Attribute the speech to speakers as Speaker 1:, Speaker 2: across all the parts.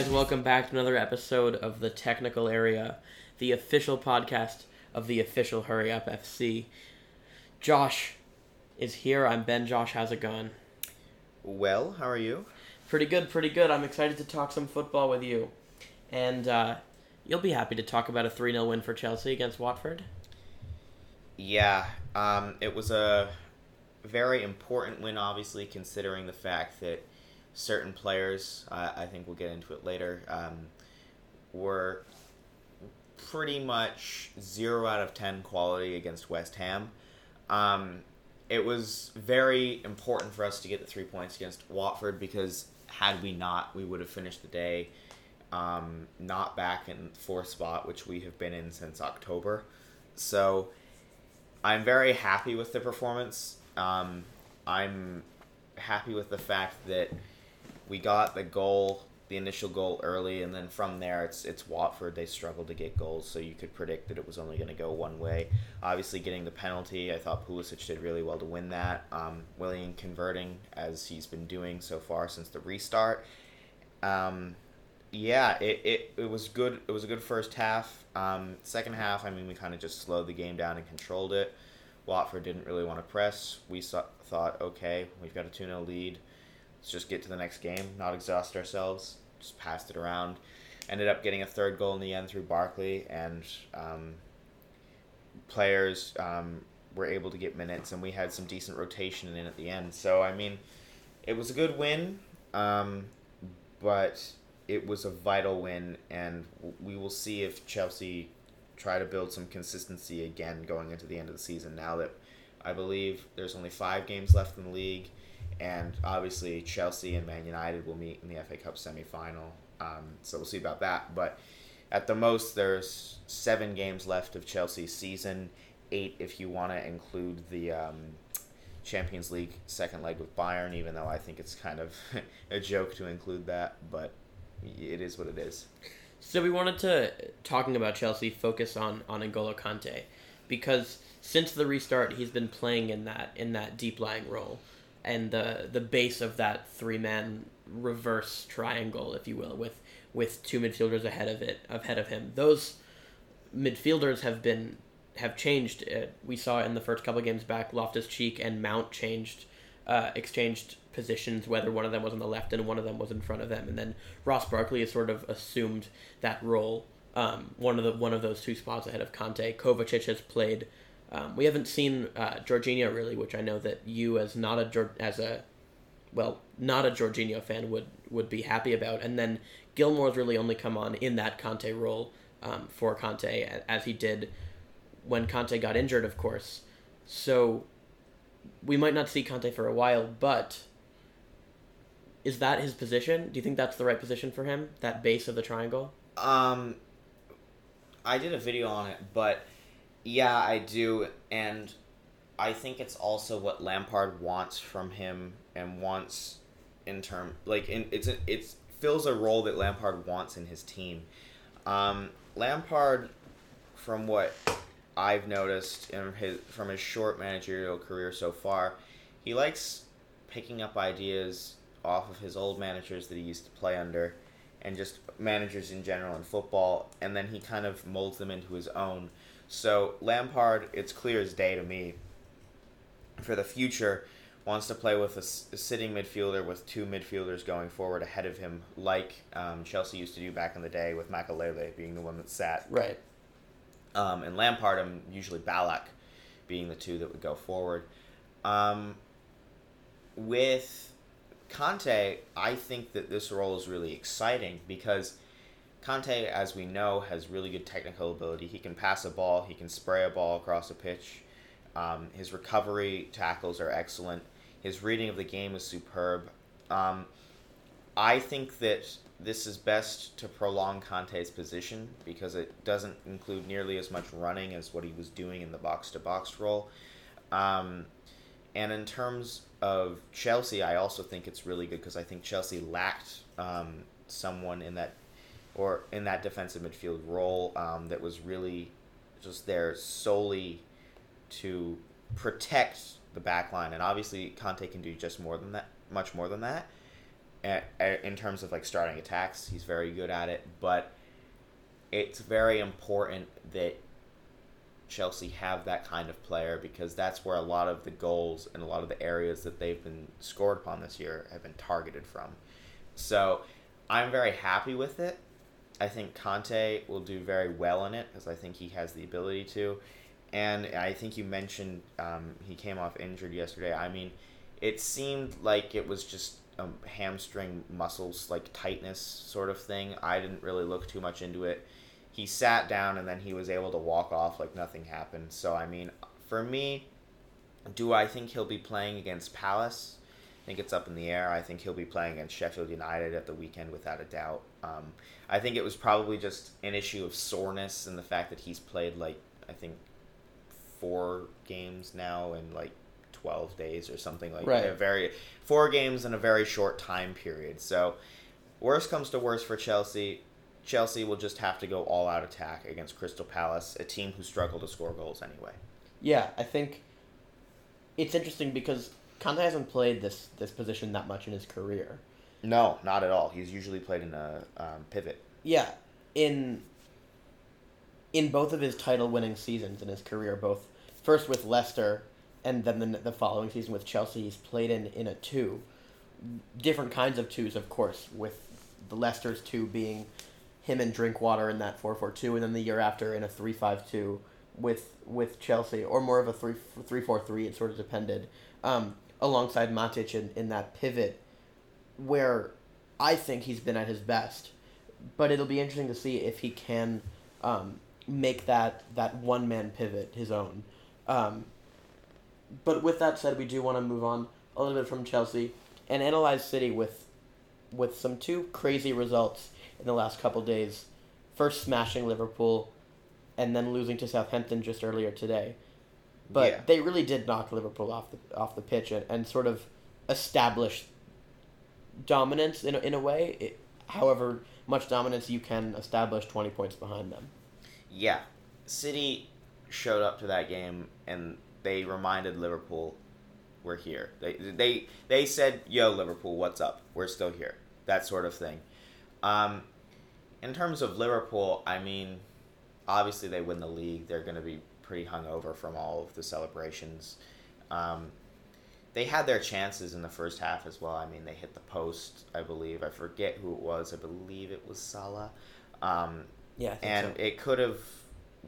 Speaker 1: How's it going, guys? Welcome back to another episode of the Technical Area, the official podcast of the official Hurry Up FC. Josh is here. I'm Ben. Josh, how's it going?
Speaker 2: Well, how are you?
Speaker 1: Pretty good, pretty good. I'm excited to talk some football with you. And uh, you'll be happy to talk about a 3 0 win for Chelsea against Watford.
Speaker 2: Yeah, um, it was a very important win, obviously, considering the fact that certain players, uh, I think we'll get into it later, um, were pretty much 0 out of 10 quality against West Ham. Um, it was very important for us to get the three points against Watford because had we not, we would have finished the day um, not back in fourth spot, which we have been in since October. So I'm very happy with the performance. Um, I'm happy with the fact that we got the goal, the initial goal early, and then from there it's it's Watford. They struggled to get goals, so you could predict that it was only going to go one way. Obviously, getting the penalty, I thought Pulisic did really well to win that. Um, converting as he's been doing so far since the restart. Um, yeah, it, it, it was good. It was a good first half. Um, second half, I mean, we kind of just slowed the game down and controlled it. Watford didn't really want to press. We saw, thought, okay, we've got a 2 0 lead. Let's just get to the next game, not exhaust ourselves. Just passed it around. Ended up getting a third goal in the end through Barkley, and um, players um, were able to get minutes, and we had some decent rotation in at the end. So, I mean, it was a good win, um, but it was a vital win, and we will see if Chelsea try to build some consistency again going into the end of the season now that I believe there's only five games left in the league, and obviously Chelsea and Man United will meet in the FA Cup semifinal. Um, so we'll see about that. But at the most, there's seven games left of Chelsea's season, eight if you want to include the um, Champions League second leg with Bayern. Even though I think it's kind of a joke to include that, but it is what it is.
Speaker 1: So we wanted to talking about Chelsea focus on on N'Golo Kante because since the restart he's been playing in that in that deep lying role and the the base of that three man reverse triangle if you will with with two midfielders ahead of it ahead of him those midfielders have been have changed uh, we saw in the first couple games back Loftus Cheek and Mount changed uh, exchanged positions, whether one of them was on the left and one of them was in front of them, and then Ross Barkley has sort of assumed that role, um, one of the one of those two spots ahead of Kante. Kovacic has played. Um, we haven't seen uh, Jorginho really, which I know that you as not a as a well not a Jorginho fan would would be happy about, and then Gilmour's really only come on in that Kante role um, for Kante as he did when Kante got injured, of course. So we might not see Kante for a while, but is that his position? Do you think that's the right position for him? That base of the triangle?
Speaker 2: Um, I did a video on it, but yeah, I do, and I think it's also what Lampard wants from him and wants in term like in it's a, it's fills a role that Lampard wants in his team. Um, Lampard, from what I've noticed in his from his short managerial career so far, he likes picking up ideas off of his old managers that he used to play under and just managers in general in football and then he kind of molds them into his own. So Lampard, it's clear as day to me for the future wants to play with a, a sitting midfielder with two midfielders going forward ahead of him like um, Chelsea used to do back in the day with Makelele being the one that sat.
Speaker 1: Right.
Speaker 2: Um, and Lampard and usually Ballack being the two that would go forward. Um, with Kante, I think that this role is really exciting because Kante, as we know, has really good technical ability. He can pass a ball, he can spray a ball across a pitch. Um, his recovery tackles are excellent. His reading of the game is superb. Um, I think that this is best to prolong Kante's position because it doesn't include nearly as much running as what he was doing in the box to box role. Um, and in terms of Chelsea, I also think it's really good because I think Chelsea lacked um, someone in that or in that defensive midfield role um, that was really just there solely to protect the back line. And obviously, Kante can do just more than that, much more than that. in terms of like starting attacks, he's very good at it. But it's very important that Chelsea have that kind of player because that's where a lot of the goals and a lot of the areas that they've been scored upon this year have been targeted from. So I'm very happy with it. I think Kante will do very well in it because I think he has the ability to. And I think you mentioned um, he came off injured yesterday. I mean, it seemed like it was just a hamstring muscles like tightness sort of thing. I didn't really look too much into it. He sat down and then he was able to walk off like nothing happened. So I mean, for me, do I think he'll be playing against Palace? I think it's up in the air. I think he'll be playing against Sheffield United at the weekend without a doubt. Um, I think it was probably just an issue of soreness and the fact that he's played like I think four games now in like 12 days or something like right. that. Very four games in a very short time period. So worst comes to worst for Chelsea, Chelsea will just have to go all out attack against Crystal Palace, a team who struggle to score goals anyway.
Speaker 1: Yeah, I think it's interesting because Kante hasn't played this this position that much in his career.
Speaker 2: No, not at all. He's usually played in a um, pivot.
Speaker 1: Yeah, in in both of his title-winning seasons in his career, both first with Leicester and then the, the following season with Chelsea, he's played in in a two, different kinds of twos, of course, with the Leicester's two being him and Drinkwater in that four four two, and then the year after in a three five two with with Chelsea, or more of a three three four three. It sort of depended. Um, alongside Matic in, in that pivot, where I think he's been at his best. But it'll be interesting to see if he can um, make that that one man pivot his own. Um, but with that said, we do want to move on a little bit from Chelsea and analyze City with with some two crazy results in the last couple days. First smashing Liverpool and then losing to Southampton just earlier today. But yeah. they really did knock Liverpool off the off the pitch and, and sort of establish dominance in a, in a way. It, however much dominance you can establish 20 points behind them.
Speaker 2: Yeah. City showed up to that game and they reminded Liverpool we're here. They they they said, "Yo Liverpool, what's up? We're still here." That sort of thing. Um, in terms of Liverpool, I mean, obviously they win the league. They're going to be pretty hungover from all of the celebrations. Um, they had their chances in the first half as well. I mean, they hit the post, I believe. I forget who it was. I believe it was Salah. Um, yeah, and so. it could have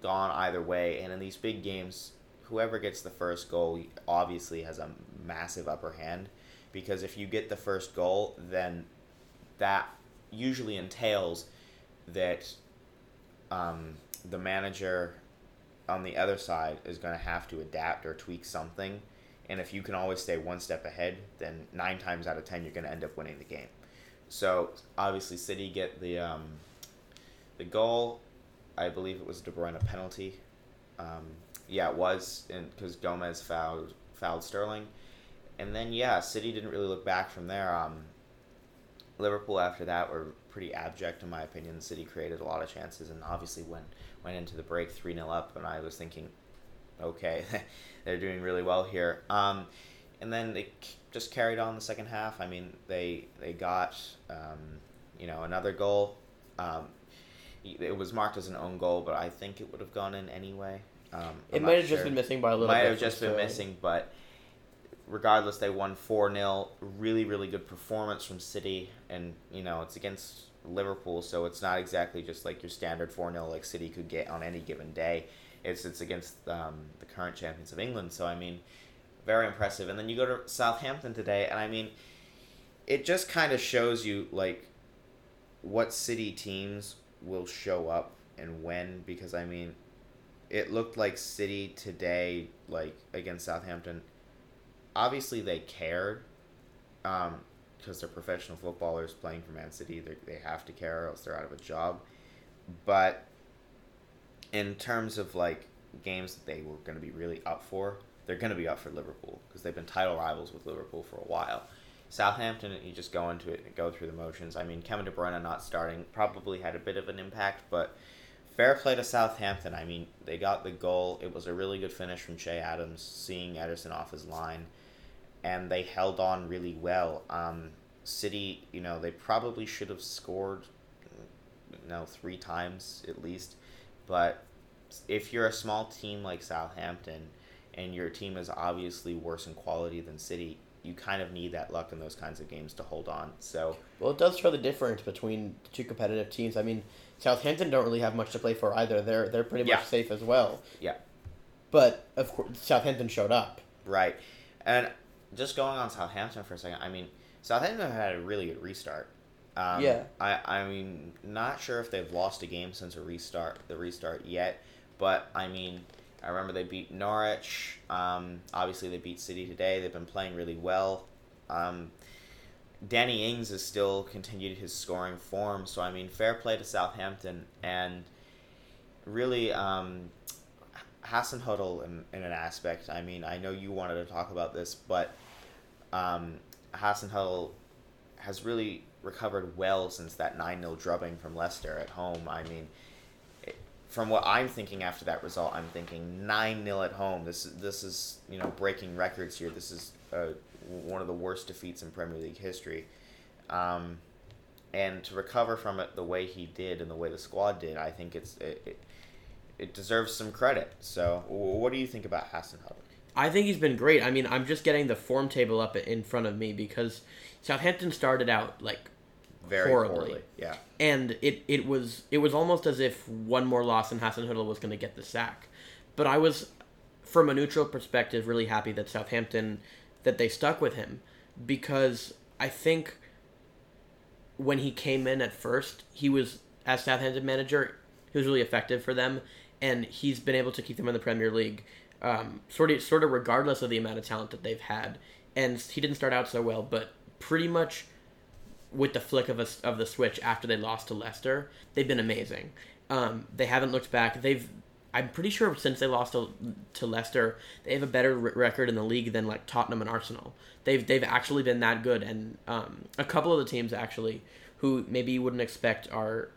Speaker 2: gone either way. And in these big games, whoever gets the first goal obviously has a massive upper hand because if you get the first goal, then that usually entails that um, the manager on the other side is going to have to adapt or tweak something. And if you can always stay one step ahead, then nine times out of ten you're going to end up winning the game. So obviously, City get the um, the goal. I believe it was De Bruyne a penalty. Um, yeah, it was, because Gomez fouled fouled Sterling, and then yeah, City didn't really look back from there. Um, Liverpool after that were pretty abject in my opinion. City created a lot of chances and obviously went went into the break three 0 up, and I was thinking, okay, they're doing really well here. Um, and then they just carried on the second half. I mean, they they got um, you know another goal. Um, it was marked as an own goal, but I think it would have gone in anyway. Um,
Speaker 1: it might have sure. just been missing by a little.
Speaker 2: Might have just been missing, but regardless, they won 4 0. Really, really good performance from City. And, you know, it's against Liverpool, so it's not exactly just like your standard 4 0 like City could get on any given day. It's, it's against um, the current champions of England. So, I mean, very impressive. And then you go to Southampton today, and I mean, it just kind of shows you, like, what City teams will show up and when, because, I mean, it looked like City today, like, against Southampton obviously they cared because um, they're professional footballers playing for Man City. They they have to care, or else they're out of a job. But in terms of like games that they were going to be really up for, they're going to be up for Liverpool because they've been title rivals with Liverpool for a while. Southampton, you just go into it and go through the motions. I mean, Kevin De Bruyne not starting probably had a bit of an impact, but fair play to Southampton. I mean, they got the goal. It was a really good finish from Che Adams, seeing Ederson off his line and they held on really well. Um, City, you know, they probably should have scored, you know, three times at least. But if you're a small team like Southampton and your team is obviously worse in quality than City, you kind of need that luck in those kinds of games to hold on. So,
Speaker 1: well, it does show the difference between the two competitive teams. I mean, Southampton don't really have much to play for either. They're they're pretty much safe as well.
Speaker 2: Yeah.
Speaker 1: But of course, Southampton showed up.
Speaker 2: right. And just going on Southampton for a second, I mean, Southampton had a really good restart. Um,
Speaker 1: Yeah.
Speaker 2: I, I mean, not sure if they've lost a game since a restart, the restart yet, but I mean, I remember they beat Norwich. Um, obviously, they beat City today. They've been playing really well. Um, Danny Ings has still continued his scoring form, so I mean, fair play to Southampton and really um, Hasenhüttl in, in an aspect. I mean, I know you wanted to talk about this, but um, Hasenhüttl has really recovered well since that 9 0 drubbing from Leicester at home. I mean, from what I'm thinking after that result, I'm thinking 9 0 at home. This, this is, you know, breaking records here. This is uh, one of the worst defeats in Premier League history. Um, and to recover from it the way he did and the way the squad did, I think it's it, it, it deserves some credit. So, what do you think about Hasenhüttl?
Speaker 1: I think he's been great. I mean, I'm just getting the form table up in front of me because Southampton started out like
Speaker 2: Very
Speaker 1: Horribly.
Speaker 2: poorly. Yeah.
Speaker 1: and it, it was it was almost as if one more loss and Hasenhüttl was going to get the sack. But I was, from a neutral perspective, really happy that Southampton that they stuck with him because I think when he came in at first, he was as Southampton manager, he was really effective for them, and he's been able to keep them in the Premier League, um, sort of sort of regardless of the amount of talent that they've had. And he didn't start out so well, but pretty much with the flick of a, of the switch after they lost to Leicester, they've been amazing. Um, they haven't looked back. They've I'm pretty sure since they lost to, to Leicester, they have a better r- record in the league than like Tottenham and Arsenal. They've they've actually been that good, and um, a couple of the teams actually who maybe you wouldn't expect are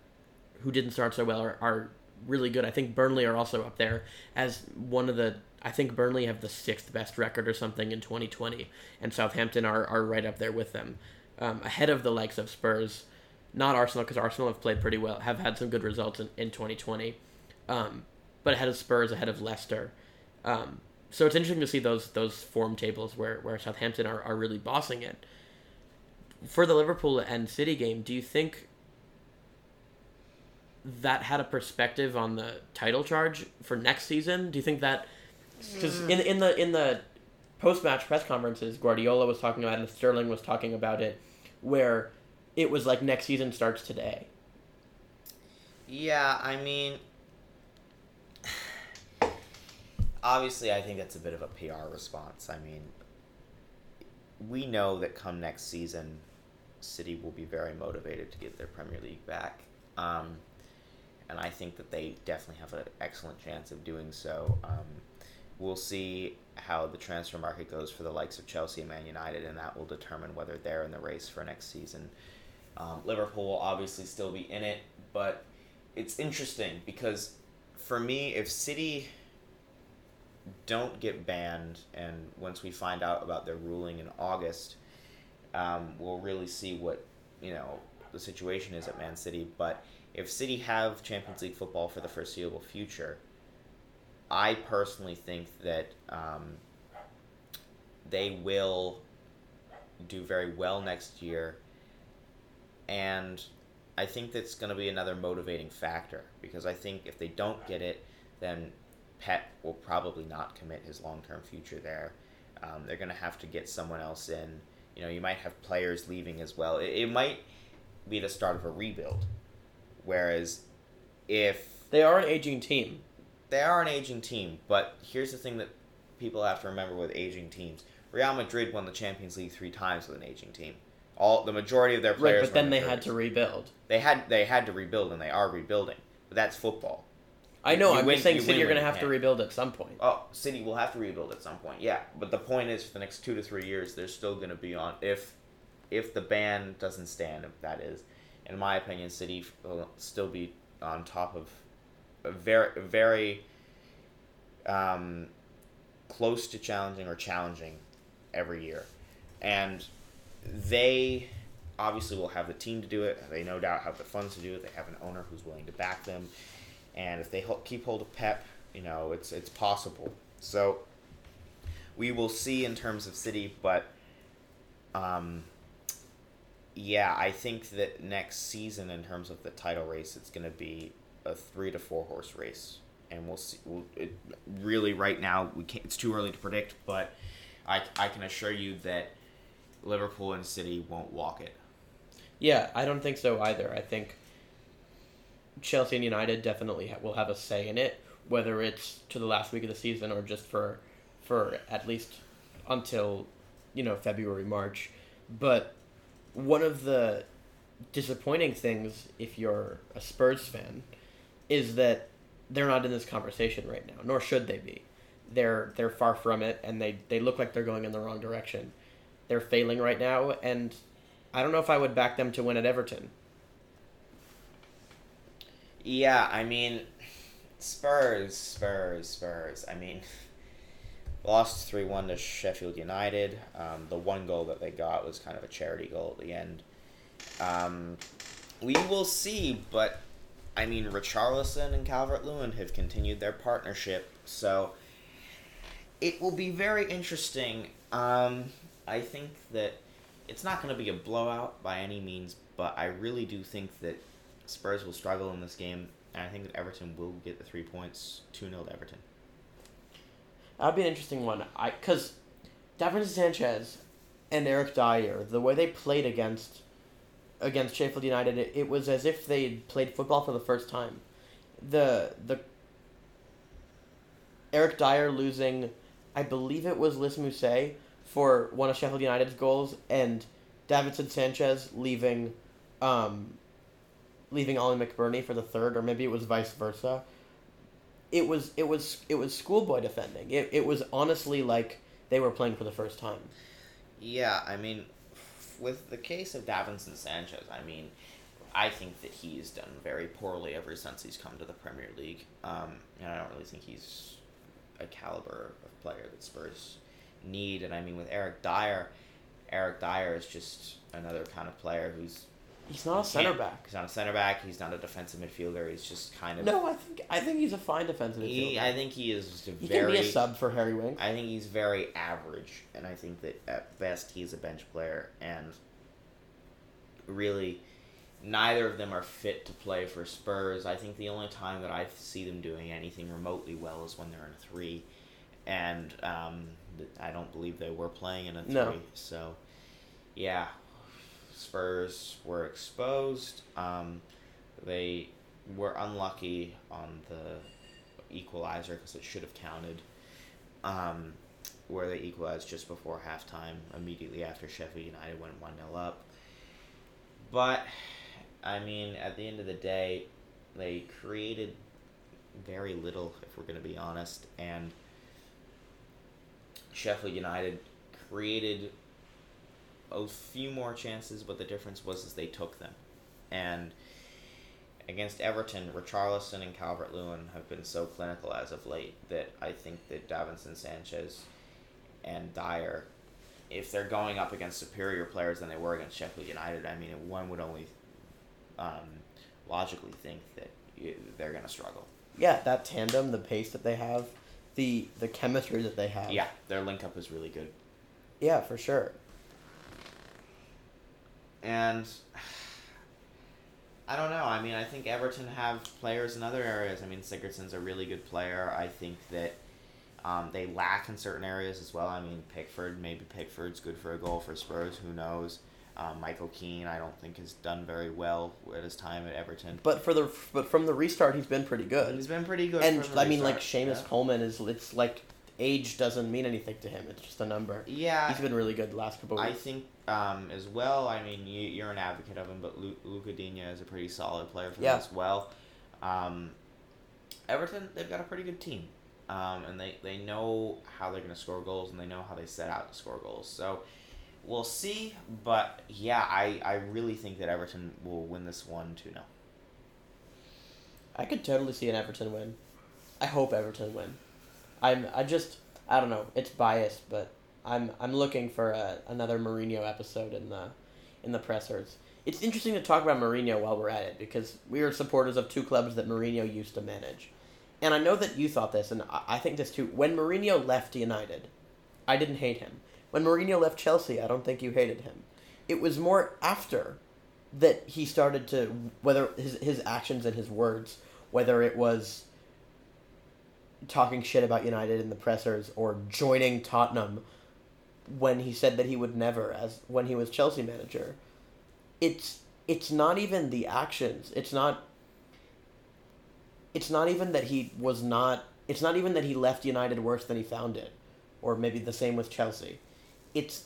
Speaker 1: who didn't start so well are, are really good. I think Burnley are also up there as one of the. I think Burnley have the sixth best record or something in 2020, and Southampton are, are right up there with them, um, ahead of the likes of Spurs, not Arsenal because Arsenal have played pretty well, have had some good results in, in 2020, um, but ahead of Spurs, ahead of Leicester. Um, so it's interesting to see those those form tables where, where Southampton are, are really bossing it. For the Liverpool and City game, do you think that had a perspective on the title charge for next season? Do you think that because in in the in the post match press conferences, Guardiola was talking about it, and Sterling was talking about it, where it was like next season starts today.
Speaker 2: Yeah, I mean, obviously, I think that's a bit of a PR response. I mean, we know that come next season, City will be very motivated to get their Premier League back. Um, and I think that they definitely have an excellent chance of doing so. Um, we'll see how the transfer market goes for the likes of Chelsea and Man United, and that will determine whether they're in the race for next season. Um, Liverpool will obviously still be in it, but it's interesting because for me, if City don't get banned, and once we find out about their ruling in August, um, we'll really see what you know the situation is at Man City. But if City have Champions League football for the foreseeable future, I personally think that um, they will do very well next year, and I think that's going to be another motivating factor because I think if they don't get it, then Pep will probably not commit his long term future there. Um, they're going to have to get someone else in. You know, you might have players leaving as well. It, it might be the start of a rebuild. Whereas if
Speaker 1: They are an aging team.
Speaker 2: They are an aging team, but here's the thing that people have to remember with aging teams. Real Madrid won the Champions League three times with an aging team. All the majority of their players.
Speaker 1: Right,
Speaker 2: but
Speaker 1: then they had to rebuild.
Speaker 2: They had they had to rebuild, and they are rebuilding. But that's football.
Speaker 1: I know.
Speaker 2: You
Speaker 1: I'm
Speaker 2: win-
Speaker 1: just saying,
Speaker 2: you
Speaker 1: City are going to have to rebuild at some point.
Speaker 2: Oh, City will have to rebuild at some point. Yeah, but the point is, for the next two to three years, they're still going to be on. If if the ban doesn't stand, if that is, in my opinion, City will still be on top of very very um, close to challenging or challenging every year, and they obviously will have the team to do it. They no doubt have the funds to do it. They have an owner who's willing to back them, and if they keep hold of Pep, you know it's it's possible. So we will see in terms of City, but um, yeah, I think that next season in terms of the title race, it's going to be a three to four horse race, and we'll see. We'll, it, really, right now, we can't. It's too early to predict, but I I can assure you that Liverpool and City won't walk it.
Speaker 1: Yeah, I don't think so either. I think Chelsea and United definitely ha- will have a say in it, whether it's to the last week of the season or just for for at least until you know February March. But one of the disappointing things, if you're a Spurs fan, is that they're not in this conversation right now, nor should they be. They're they're far from it, and they they look like they're going in the wrong direction. They're failing right now, and I don't know if I would back them to win at Everton.
Speaker 2: Yeah, I mean, Spurs, Spurs, Spurs. I mean, lost 3 1 to Sheffield United. Um, the one goal that they got was kind of a charity goal at the end. Um, we will see, but I mean, Richarlison and Calvert Lewin have continued their partnership, so it will be very interesting. Um, I think that it's not going to be a blowout by any means, but I really do think that Spurs will struggle in this game, and I think that Everton will get the three points, 2 0 to Everton.
Speaker 1: That'd be an interesting one. I because Davinson Sanchez and Eric Dier, the way they played against against Sheffield United, it, it was as if they played football for the first time. The the Eric Dier losing, I believe it was Lys Mousset for one of Sheffield United's goals, and Davinson Sanchez leaving, um, leaving Oli McBurnie for the third, or maybe it was vice versa it was it was it was schoolboy defending. It it was honestly like they were playing for the first time.
Speaker 2: Yeah, I mean, with the case of Davinson Sanchez, I mean, I think that he's done very poorly ever since he's come to the Premier League. Um, and I don't really think he's a caliber of player that Spurs need. And I mean, with Eric Dier, Eric Dier is just another kind of player who's
Speaker 1: He's not a center back.
Speaker 2: He's not a center back. He's not a defensive midfielder. He's just kind of.
Speaker 1: No, I think I think he's a fine defensive
Speaker 2: He,
Speaker 1: midfielder.
Speaker 2: I think he is just a
Speaker 1: he
Speaker 2: very.
Speaker 1: can be a sub for Harry Winks.
Speaker 2: I think he's very average, and I think that at best he's a bench player, and really, neither of them are fit to play for Spurs. I think the only time that I see them doing anything remotely well is when they're in a three, and um, I don't believe they were playing in a three.
Speaker 1: No.
Speaker 2: So, yeah, Spurs were exposed. Um, they were unlucky on the equalizer because it should have counted. Um, where they equalized just before halftime, immediately after Sheffield United went 1 0 up. But, I mean, at the end of the day, they created very little, if we're going to be honest, and Sheffield United created a few more chances, but the difference was is they took them. And against Everton, Richarlison and Calvert Lewin have been so clinical as of late that I think that Davinson Sanchez and Dier, if they're going up against superior players than they were against Sheffield United, I mean, one would only um, logically think that you, they're going to struggle.
Speaker 1: Yeah, that tandem, the pace that they have, the the chemistry that they have.
Speaker 2: Yeah, their link up is really good.
Speaker 1: Yeah, for sure.
Speaker 2: And I don't know. I mean, I think Everton have players in other areas. I mean, Sigurdsson's a really good player. I think that um, they lack in certain areas as well. I mean, Pickford, maybe Pickford's good for a goal for Spurs. Who knows? Um, Michael Keane, I don't think has done very well at his time at Everton.
Speaker 1: But for the but from the restart, he's been pretty good.
Speaker 2: He's been pretty good.
Speaker 1: And I mean, like Seamus
Speaker 2: yeah.
Speaker 1: Coleman is. It's like age doesn't mean anything to him. It's just a number.
Speaker 2: Yeah,
Speaker 1: He's been really good the last couple of
Speaker 2: I think um, as well. I mean, you, you're an advocate of him, but Lu- Luca Digne is a pretty solid player for
Speaker 1: Yeah.
Speaker 2: them as well. Um, Everton, they've got a pretty good team, um, and they, they know how they're going to score goals, and they know how they set out to score goals. So we'll see. But yeah, I, I really think that Everton will win this one two 0
Speaker 1: I could totally see an Everton win. I hope Everton win. I'm. I just. I don't know. It's biased, but I'm. I'm looking for a, another Mourinho episode in the, in the pressers. It's interesting to talk about Mourinho while we're at it because we are supporters of two clubs that Mourinho used to manage. And I know that you thought this, and I think this too. When Mourinho left United, I didn't hate him. When Mourinho left Chelsea, I don't think you hated him. It was more after that he started to whether his his actions and his words, whether it was talking shit about United in the pressers or joining Tottenham when he said that he would never as when he was Chelsea manager. It's it's not even the actions. It's not it's not even that he was not it's not even that he left United worse than he found it or maybe the same with Chelsea. It's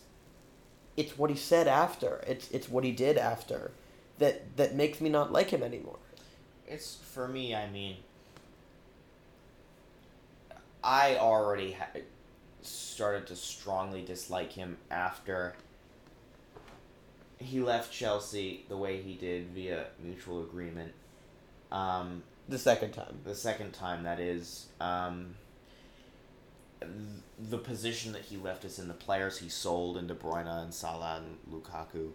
Speaker 1: it's what he said after. It's it's what he did after that that makes me not like him anymore.
Speaker 2: It's for me, I mean I already had started to strongly dislike him after he left Chelsea the way he did via mutual agreement. Um,
Speaker 1: the second time.
Speaker 2: The second time, that is. Um, the position that he left us in, the players he sold in De Bruyne and Salah and Lukaku.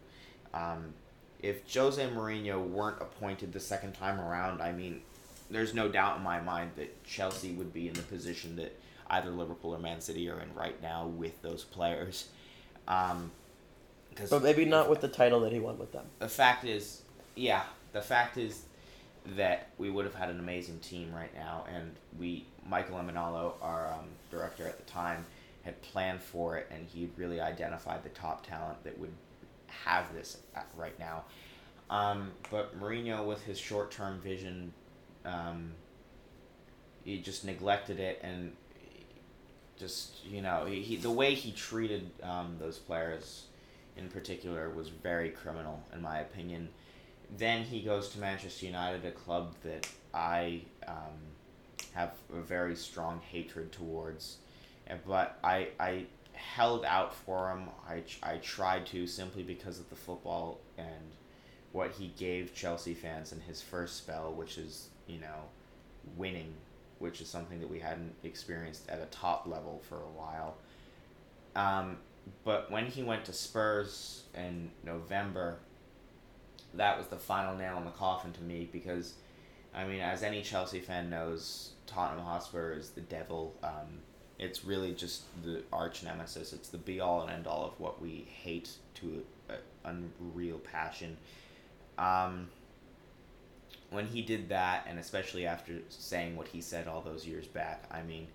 Speaker 2: Um, if Jose Mourinho weren't appointed the second time around, I mean, there's no doubt in my mind that Chelsea would be in the position that either Liverpool or Man City are in right now with those players. Um,
Speaker 1: cause but maybe not with the title that he won with them.
Speaker 2: The fact is, yeah, the fact is that we would have had an amazing team right now, and we Michael Emenalo, our um, director at the time, had planned for it, and he really identified the top talent that would have this right now. Um, but Mourinho, with his short term vision, um, he just neglected it and just you know he, he the way he treated um, those players in particular was very criminal in my opinion. Then he goes to Manchester United, a club that I um, have a very strong hatred towards, but I I held out for him. I, I tried to simply because of the football and what he gave Chelsea fans in his first spell, which is you know winning which is something that we hadn't experienced at a top level for a while. Um, but when he went to Spurs in November, that was the final nail in the coffin to me because, I mean, as any Chelsea fan knows, Tottenham Hotspur is the devil. Um, it's really just the arch nemesis. It's the be all and end all of what we hate to an unreal passion. Um, when he did that, and especially after saying what he said all those years back, I mean,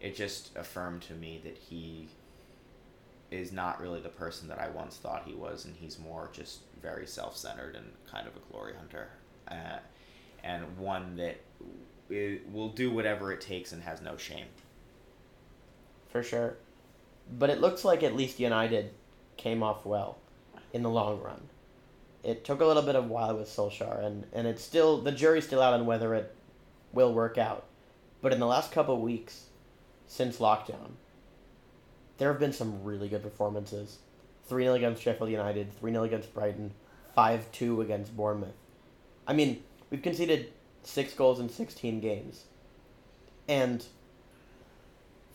Speaker 2: it just affirmed to me that he is not really the person that I once thought he was, and he's more just very self centered and kind of a glory hunter, uh, and one that will do whatever it takes and has no shame.
Speaker 1: For sure. But it looks like at least United came off well in the long run it took a little bit of while with Solskjaer, and, and it's still the jury's still out on whether it will work out. But in the last couple weeks, since lockdown, there have been some really good performances. 3 0 against Sheffield United, 3 0 against Brighton, 5 2 against Bournemouth. I mean, we've conceded six goals in 16 games. And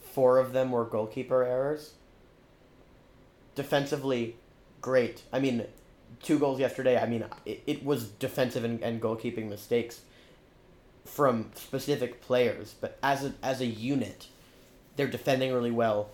Speaker 1: four of them were goalkeeper errors. Defensively, great. I mean, two goals yesterday. I mean, it, it was defensive and, and goalkeeping mistakes from specific players, but as a as a unit, they're defending really well.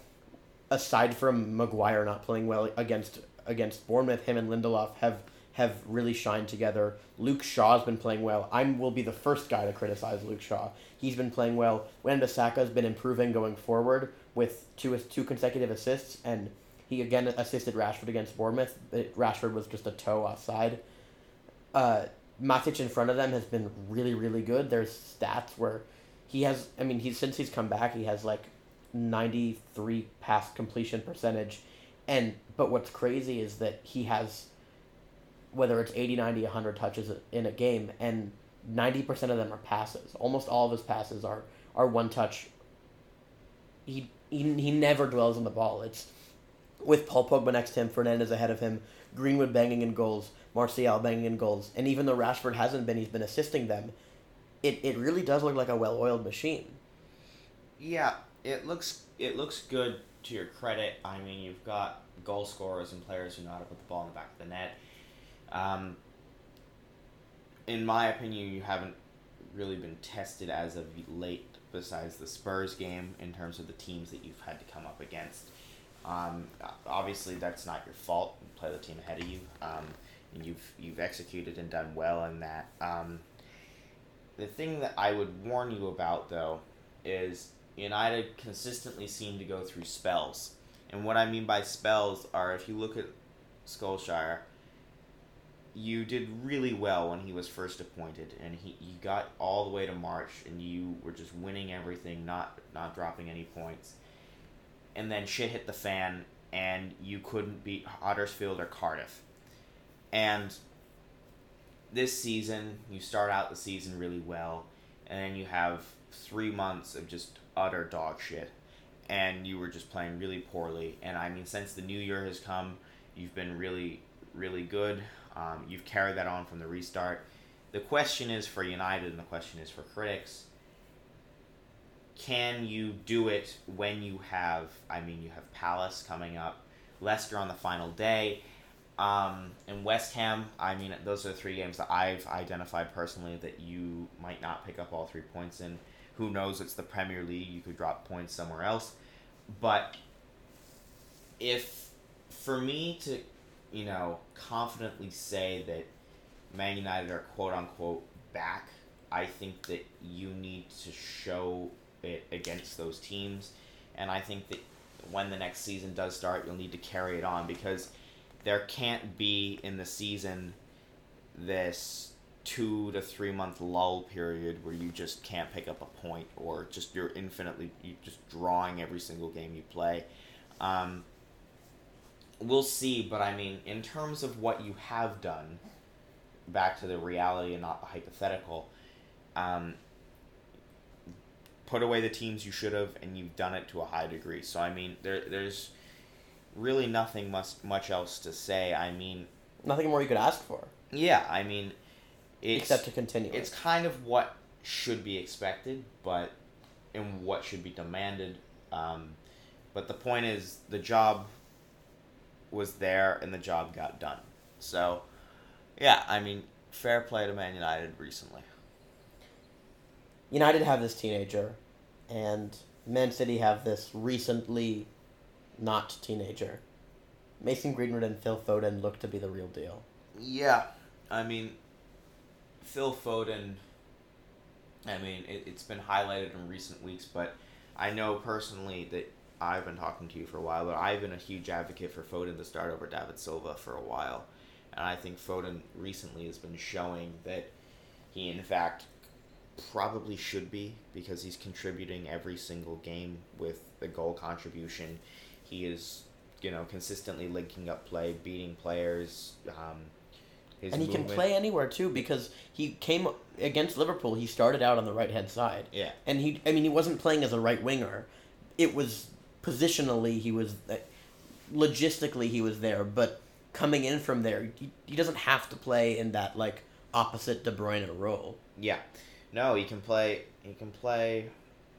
Speaker 1: Aside from Maguire not playing well against against Bournemouth, him and Lindelof have have really shined together. Luke Shaw's been playing well. I will be the first guy to criticize Luke Shaw. He's been playing well. Wan-Bissaka's been improving going forward with two two consecutive assists and he again assisted Rashford against Bournemouth. Rashford was just a toe offside. Uh, Matic in front of them has been really, really good. There's stats where he has. I mean, he's since he's come back, he has like ninety three pass completion percentage, and but what's crazy is that he has whether it's 80, 90, 100 touches in a game, and 90% of them are passes. Almost all of his passes are, are one touch. He, he, he never dwells on the ball. It's with Paul Pogba next to him, Fernandes ahead of him, Greenwood banging in goals, Martial banging in goals, and even though Rashford hasn't been, he's been assisting them. It, it really does look like a well oiled machine.
Speaker 2: Yeah, it looks it looks good to your credit. I mean, you've got goal scorers and players who know how to put the ball in the back of the net. Um, in my opinion, you haven't really been tested as of late, besides the Spurs game, in terms of the teams that you've had to come up against. Um, obviously, that's not your fault. You play the team ahead of you, um, and you've you've executed and done well in that. Um, the thing that I would warn you about, though, is United consistently seem to go through spells. And what I mean by spells are if you look at Solskjaer, you did really well when he was first appointed, and he you got all the way to March, and you were just winning everything, not not dropping any points. And then shit hit the fan, and you couldn't beat Huddersfield or Cardiff. And this season, you start out the season really well, and then you have three months of just utter dog shit, and you were just playing really poorly. And I mean, since the new year has come, you've been really, really good. Um, you've carried that on from the restart. The question is for United, and the question is for critics. Can you do it when you have? I mean, you have Palace coming up, Leicester on the final day, um, and West Ham. I mean, those are the three games that I've identified personally that you might not pick up all three points in. Who knows? It's the Premier League. You could drop points somewhere else, but if for me to you know, confidently say that Man United are quote unquote back, I think that you need to show against those teams. And I think that when the next season does start, you'll need to carry it on because there can't be in the season this two to three month lull period where you just can't pick up a point or just you're infinitely you just drawing every single game you play. Um, we'll see, but I mean, in terms of what you have done, back to the reality and not the hypothetical, um, put away the teams you should have, and you've done it to a high degree. So I mean, there there's really nothing much much else to say. I mean,
Speaker 1: nothing more you could ask for.
Speaker 2: Yeah, I mean,
Speaker 1: except to continue.
Speaker 2: It's it. kind of what should be expected, but and what should be demanded. Um, but the point is, the job was there and the job got done. So, yeah, I mean, fair play to Man United recently.
Speaker 1: United have this teenager, and Man City have this recently not teenager. Mason Greenwood and Phil Foden look to be the real deal.
Speaker 2: Yeah, I mean, Phil Foden. I mean, it, it's been highlighted in recent weeks, but I know personally that I've been talking to you for a while, but I've been a huge advocate for Foden to start over David Silva for a while. And I think Foden recently has been showing that he, in fact, probably should be because he's contributing every single game with the goal contribution. He is, you know, consistently linking up play, beating players. Um,
Speaker 1: and he movement. can play anywhere too because he came against Liverpool. He started out on the right hand side.
Speaker 2: Yeah.
Speaker 1: And he, I mean, he wasn't playing as a right winger. It was positionally he was uh, logistically he was there, but coming in from there, he, he doesn't have to play in that like opposite De Bruyne role.
Speaker 2: Yeah, no, he can play. He can play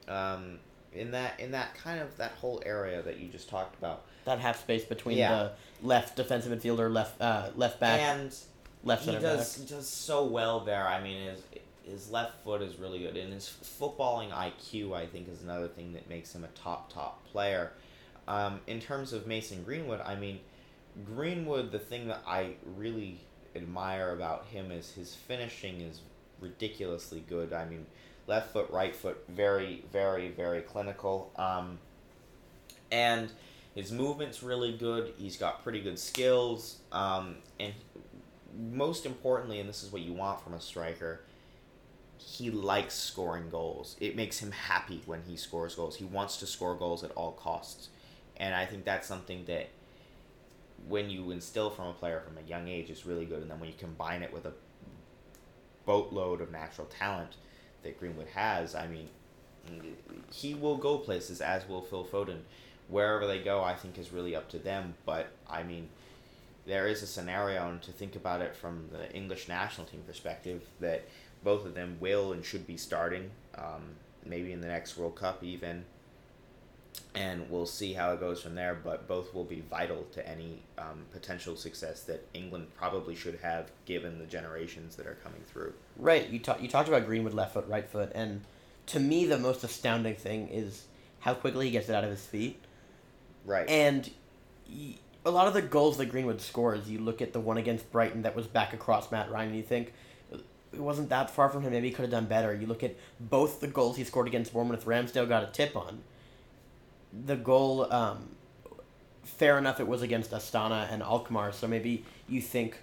Speaker 2: um, in that in that kind of that whole area that you just talked about.
Speaker 1: That half space between yeah. the left defensive midfielder, left uh, left back,
Speaker 2: and
Speaker 1: left
Speaker 2: he does back. he does so well there. I mean, his his left foot is really good, and his footballing IQ, I think, is another thing that makes him a top top player. Um, in terms of Mason Greenwood, I mean, Greenwood, the thing that I really admire about him is his finishing is ridiculously good. I mean, left foot, right foot, very, very, very clinical. Um, and his movement's really good. He's got pretty good skills. Um, and most importantly, and this is what you want from a striker, he likes scoring goals. It makes him happy when he scores goals. He wants to score goals at all costs. And I think that's something that when you instill from a player from a young age is really good. And then when you combine it with a boatload of natural talent that Greenwood has, I mean, he will go places, as will Phil Foden. Wherever they go, I think is really up to them. But, I mean, there is a scenario, and to think about it from the English national team perspective, that both of them will and should be starting, um, maybe in the next World Cup even. And we'll see how it goes from there. But both will be vital to any um, potential success that England probably should have, given the generations that are coming through.
Speaker 1: Right. You talked. You talked about Greenwood left foot, right foot, and to me, the most astounding thing is how quickly he gets it out of his feet.
Speaker 2: Right.
Speaker 1: And a lot of the goals that Greenwood scores, you look at the one against Brighton that was back across Mat Ryan, and you think it wasn't that far from him. Maybe he could have done better. You look at both the goals he scored against Bournemouth. Ramsdale got a tip on. The goal, um, fair enough, it was against Astana and Alkmaar. So maybe you think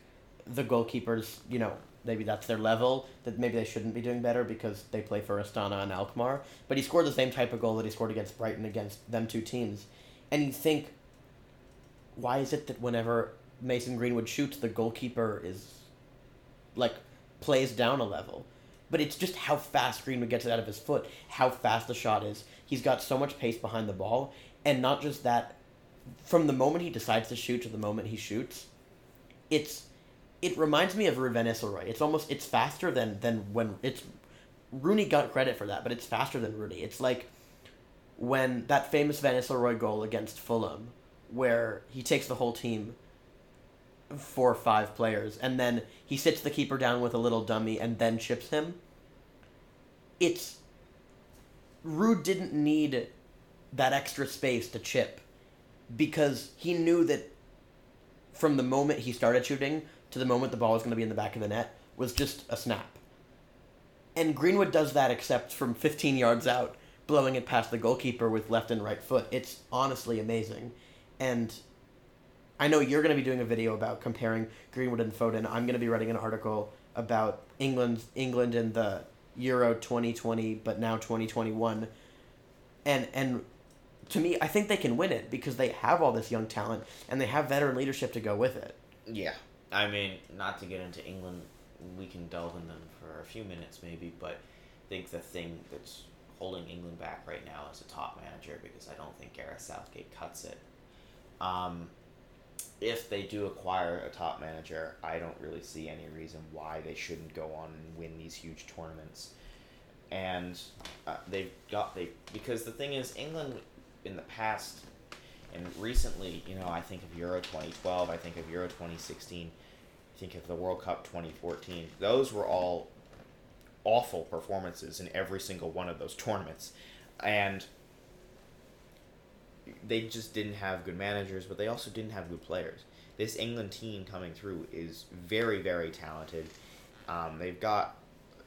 Speaker 1: the goalkeepers, you know, maybe that's their level. That maybe they shouldn't be doing better because they play for Astana and Alkmaar. But he scored the same type of goal that he scored against Brighton against them two teams, and you think, why is it that whenever Mason Greenwood shoots, the goalkeeper is like plays down a level? But it's just how fast Greenwood gets it out of his foot, how fast the shot is. He's got so much pace behind the ball, and not just that. From the moment he decides to shoot to the moment he shoots, it's it reminds me of Ruud van Nistelrooy. It's almost it's faster than than when it's Rooney got credit for that, but it's faster than Rooney. It's like when that famous Van Nistelrooy goal against Fulham, where he takes the whole team, four or five players, and then he sits the keeper down with a little dummy and then chips him. It's Ruud didn't need that extra space to chip because he knew that from the moment he started shooting to the moment the ball was going to be in the back of the net was just a snap. And Greenwood does that except from 15 yards out, blowing it past the goalkeeper with left and right foot. It's honestly amazing. And I know you're going to be doing a video about comparing Greenwood and Foden. I'm going to be writing an article about England England and the Euro 2020 but now 2021. And and to me, I think they can win it because they have all this young talent and they have veteran leadership to go with it.
Speaker 2: Yeah. I mean, not to get into England, we can delve in them for a few minutes maybe, but I think the thing that's holding England back right now is a top manager because I don't think Gareth Southgate cuts it. Um, if they do acquire a top manager, I don't really see any reason why they shouldn't go on and win these huge tournaments. And uh, they've got they because the thing is England in the past and recently, you know, I think of Euro 2012, I think of Euro 2016, I think of the World Cup 2014. Those were all awful performances in every single one of those tournaments. And they just didn't have good managers, but they also didn't have good players. This England team coming through is very, very talented. Um, they've got,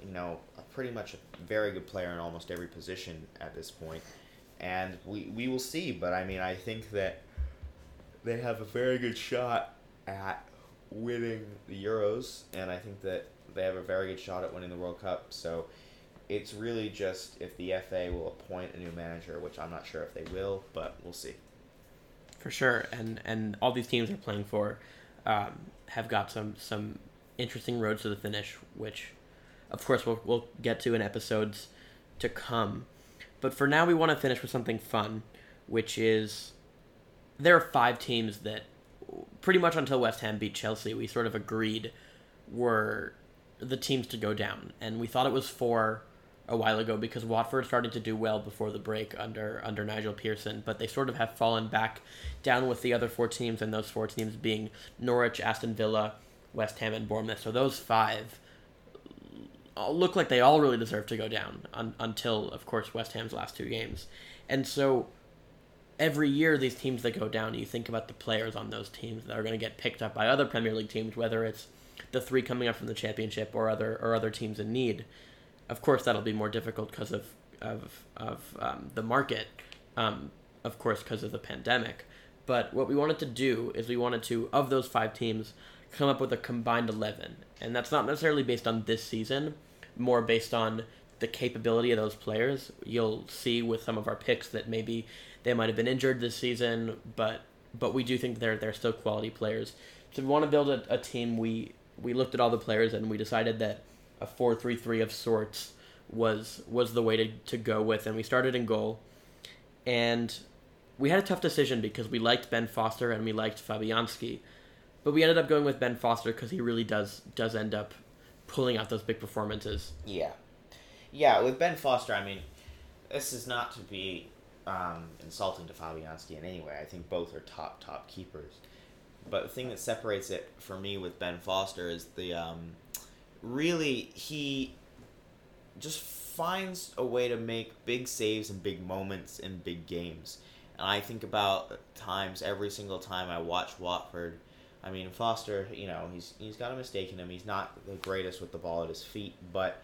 Speaker 2: you know, a pretty much a very good player in almost every position at this point, and we we will see. But I mean, I think that they have a very good shot at winning the Euros, and I think that they have a very good shot at winning the World Cup. So it's really just if the FA will appoint a new manager, which I'm not sure if they will, but we'll see.
Speaker 1: For sure, and and all these teams are playing for um, have got some some interesting roads to the finish, which, of course, we'll we'll get to in episodes to come. But for now, we want to finish with something fun, which is there are five teams that pretty much until West Ham beat Chelsea, we sort of agreed were the teams to go down, and we thought it was four a while ago because Watford started to do well before the break under under Nigel Pearson, but they sort of have fallen back down with the other four teams, and those four teams being Norwich, Aston Villa, West Ham, and Bournemouth. So those five look like they all really deserve to go down un, until, of course, West Ham's last two games, and so every year these teams that go down, you think about the players on those teams that are going to get picked up by other Premier League teams, whether it's the three coming up from the championship or other or other teams in need. Of course, that'll be more difficult because of of of um, the market. Um, of course, because of the pandemic. But what we wanted to do is we wanted to, of those five teams, come up with a combined eleven, and that's not necessarily based on this season, more based on the capability of those players. You'll see with some of our picks that maybe they might have been injured this season, but but we do think they're they're still quality players. So we want to build a, a team. We we looked at all the players and we decided that a four three three of sorts was was the way to, to go with, and we started in goal, and we had a tough decision because we liked Ben Foster and we liked Fabianski, but we ended up going with Ben Foster because he really does does end up pulling out those big performances.
Speaker 2: Yeah, yeah. With Ben Foster, I mean, this is not to be um, insulting to Fabianski in any way. I think both are top top keepers. But the thing that separates it for me with Ben Foster is the um, really he just finds a way to make big saves and big moments in big games. And I think about times every single time I watch Watford. I mean Foster, you know, he's he's got a mistake in him. He's not the greatest with the ball at his feet, but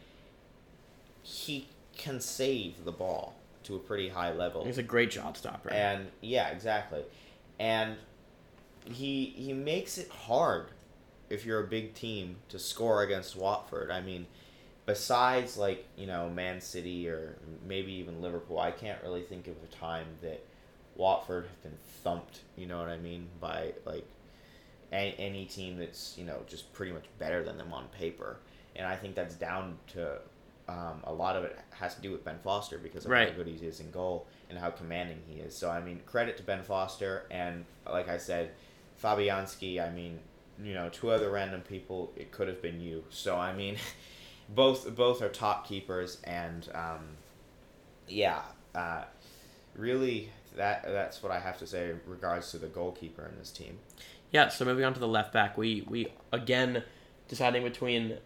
Speaker 2: he can save the ball to a pretty high level.
Speaker 1: He's a great shot stopper.
Speaker 2: And yeah, exactly. And he he makes it hard if you're a big team to score against Watford. I mean, besides like, you know, Man City or maybe even Liverpool, I can't really think of a time that Watford have been thumped, you know what I mean, by like any, any team that's, you know, just pretty much better than them on paper. And I think that's down to um, a lot of it has to do with Ben Foster because of
Speaker 1: Right.
Speaker 2: how good he is in goal and how commanding he is. So I mean, credit to Ben Foster and like I said, Fabianski. I mean, you know, two other random people. It could have been you. So I mean, both both are top keepers and um, yeah, uh, really that that's what I have to say in regards to the goalkeeper in this team.
Speaker 1: Yeah, so moving on to the left back, we we again deciding between.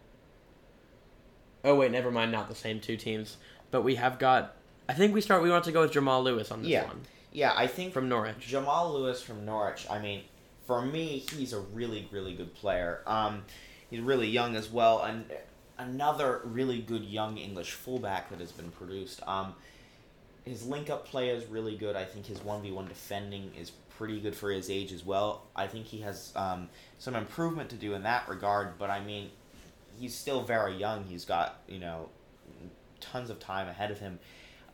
Speaker 1: Oh wait, never mind. Not the same two teams, but we have got. I think we start. We want to go with Jamal Lewis on this
Speaker 2: Yeah.
Speaker 1: one
Speaker 2: Yeah, I think
Speaker 1: from Norwich.
Speaker 2: Jamal Lewis from Norwich. I mean, for me, he's a really, really good player. Um, he's really young as well, and another really good young English fullback that has been produced. Um, his link-up play is really good. I think his one v one defending is pretty good for his age as well. I think he has um, some improvement to do in that regard, but I mean, he's still very young. He's got you know tons of time ahead of him.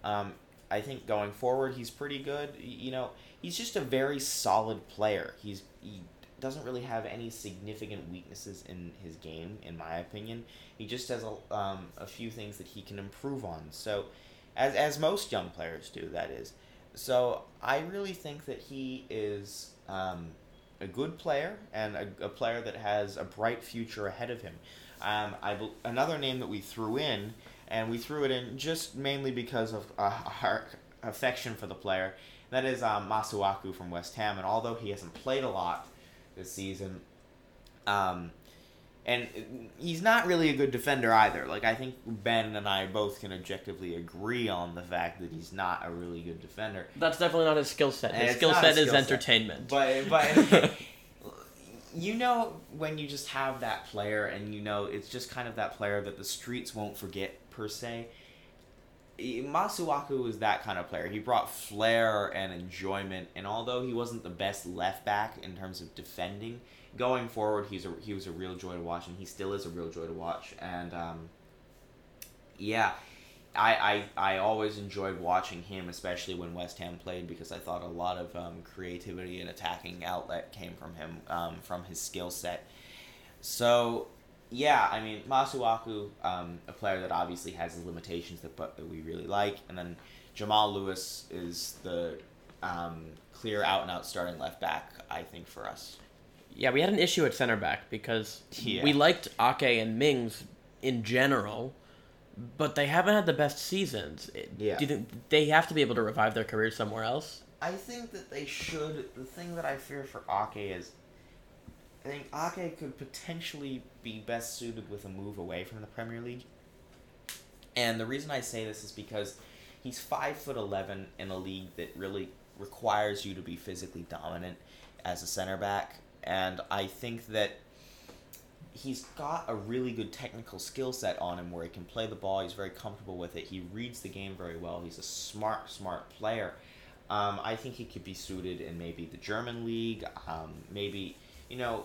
Speaker 2: Um, I think going forward, he's pretty good. You know, he's just a very solid player. He's he doesn't really have any significant weaknesses in his game, in my opinion. He just has a um, a few things that he can improve on. So, as as most young players do, that is. So I really think that he is um, a good player and a, a player that has a bright future ahead of him. Um, I another name that we threw in, and we threw it in just mainly because of uh, our affection for the player. That is um, Masuaku from West Ham, and although he hasn't played a lot this season, um, and he's not really a good defender either. Like I think Ben and I both can objectively agree on the fact that he's not a really good defender.
Speaker 1: That's definitely not his skill set. His skill set is
Speaker 2: set.
Speaker 1: entertainment.
Speaker 2: But but you know when you just have that player and you know it's just kind of that player that the streets won't forget per se. Masuaku was that kind of player. He brought flair and enjoyment, and although he wasn't the best left back in terms of defending, going forward, he's a he was a real joy to watch, and he still is a real joy to watch. And um, yeah, I, I I always enjoyed watching him, especially when West Ham played, because I thought a lot of um, creativity and attacking outlet came from him, um, from his skill set. So, yeah, I mean Masuaku, um, a player that obviously has his limitations that but that we really like, and then Jamal Lewis is the um, clear out and out starting left back, I think for us.
Speaker 1: Yeah, we had an issue at center back because
Speaker 2: Yeah.
Speaker 1: we liked Ake and Mings in general, but they haven't had the best seasons.
Speaker 2: Yeah.
Speaker 1: Do you think they have to be able to revive their careers somewhere else?
Speaker 2: I think that they should. The thing that I fear for Ake is, I think Ake could potentially be best suited with a move away from the Premier League. And the reason I say this is because he's five foot eleven in a league that really requires you to be physically dominant as a center back, and I think that he's got a really good technical skill set on him where he can play the ball. He's very comfortable with it. He reads the game very well. He's a smart, smart player. Um, I think he could be suited in maybe the German league, um, maybe you know,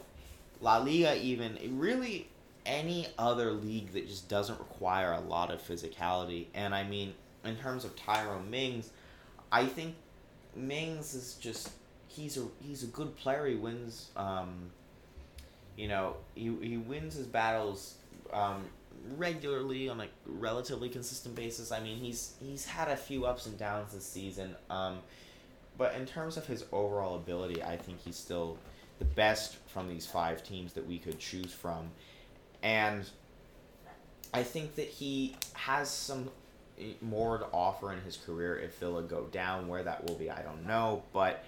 Speaker 2: La Liga, even really any other league that just doesn't require a lot of physicality. And I mean, in terms of Tyrone Mings, I think Mings is just he's a he's a good player. He wins. Um, you know, he, he wins his battles um, regularly on a relatively consistent basis. I mean, he's he's had a few ups and downs this season, um, but in terms of his overall ability, I think he's still the best from these five teams that we could choose from, and I think that he has some more to offer in his career if Villa go down. Where that will be, I don't know, but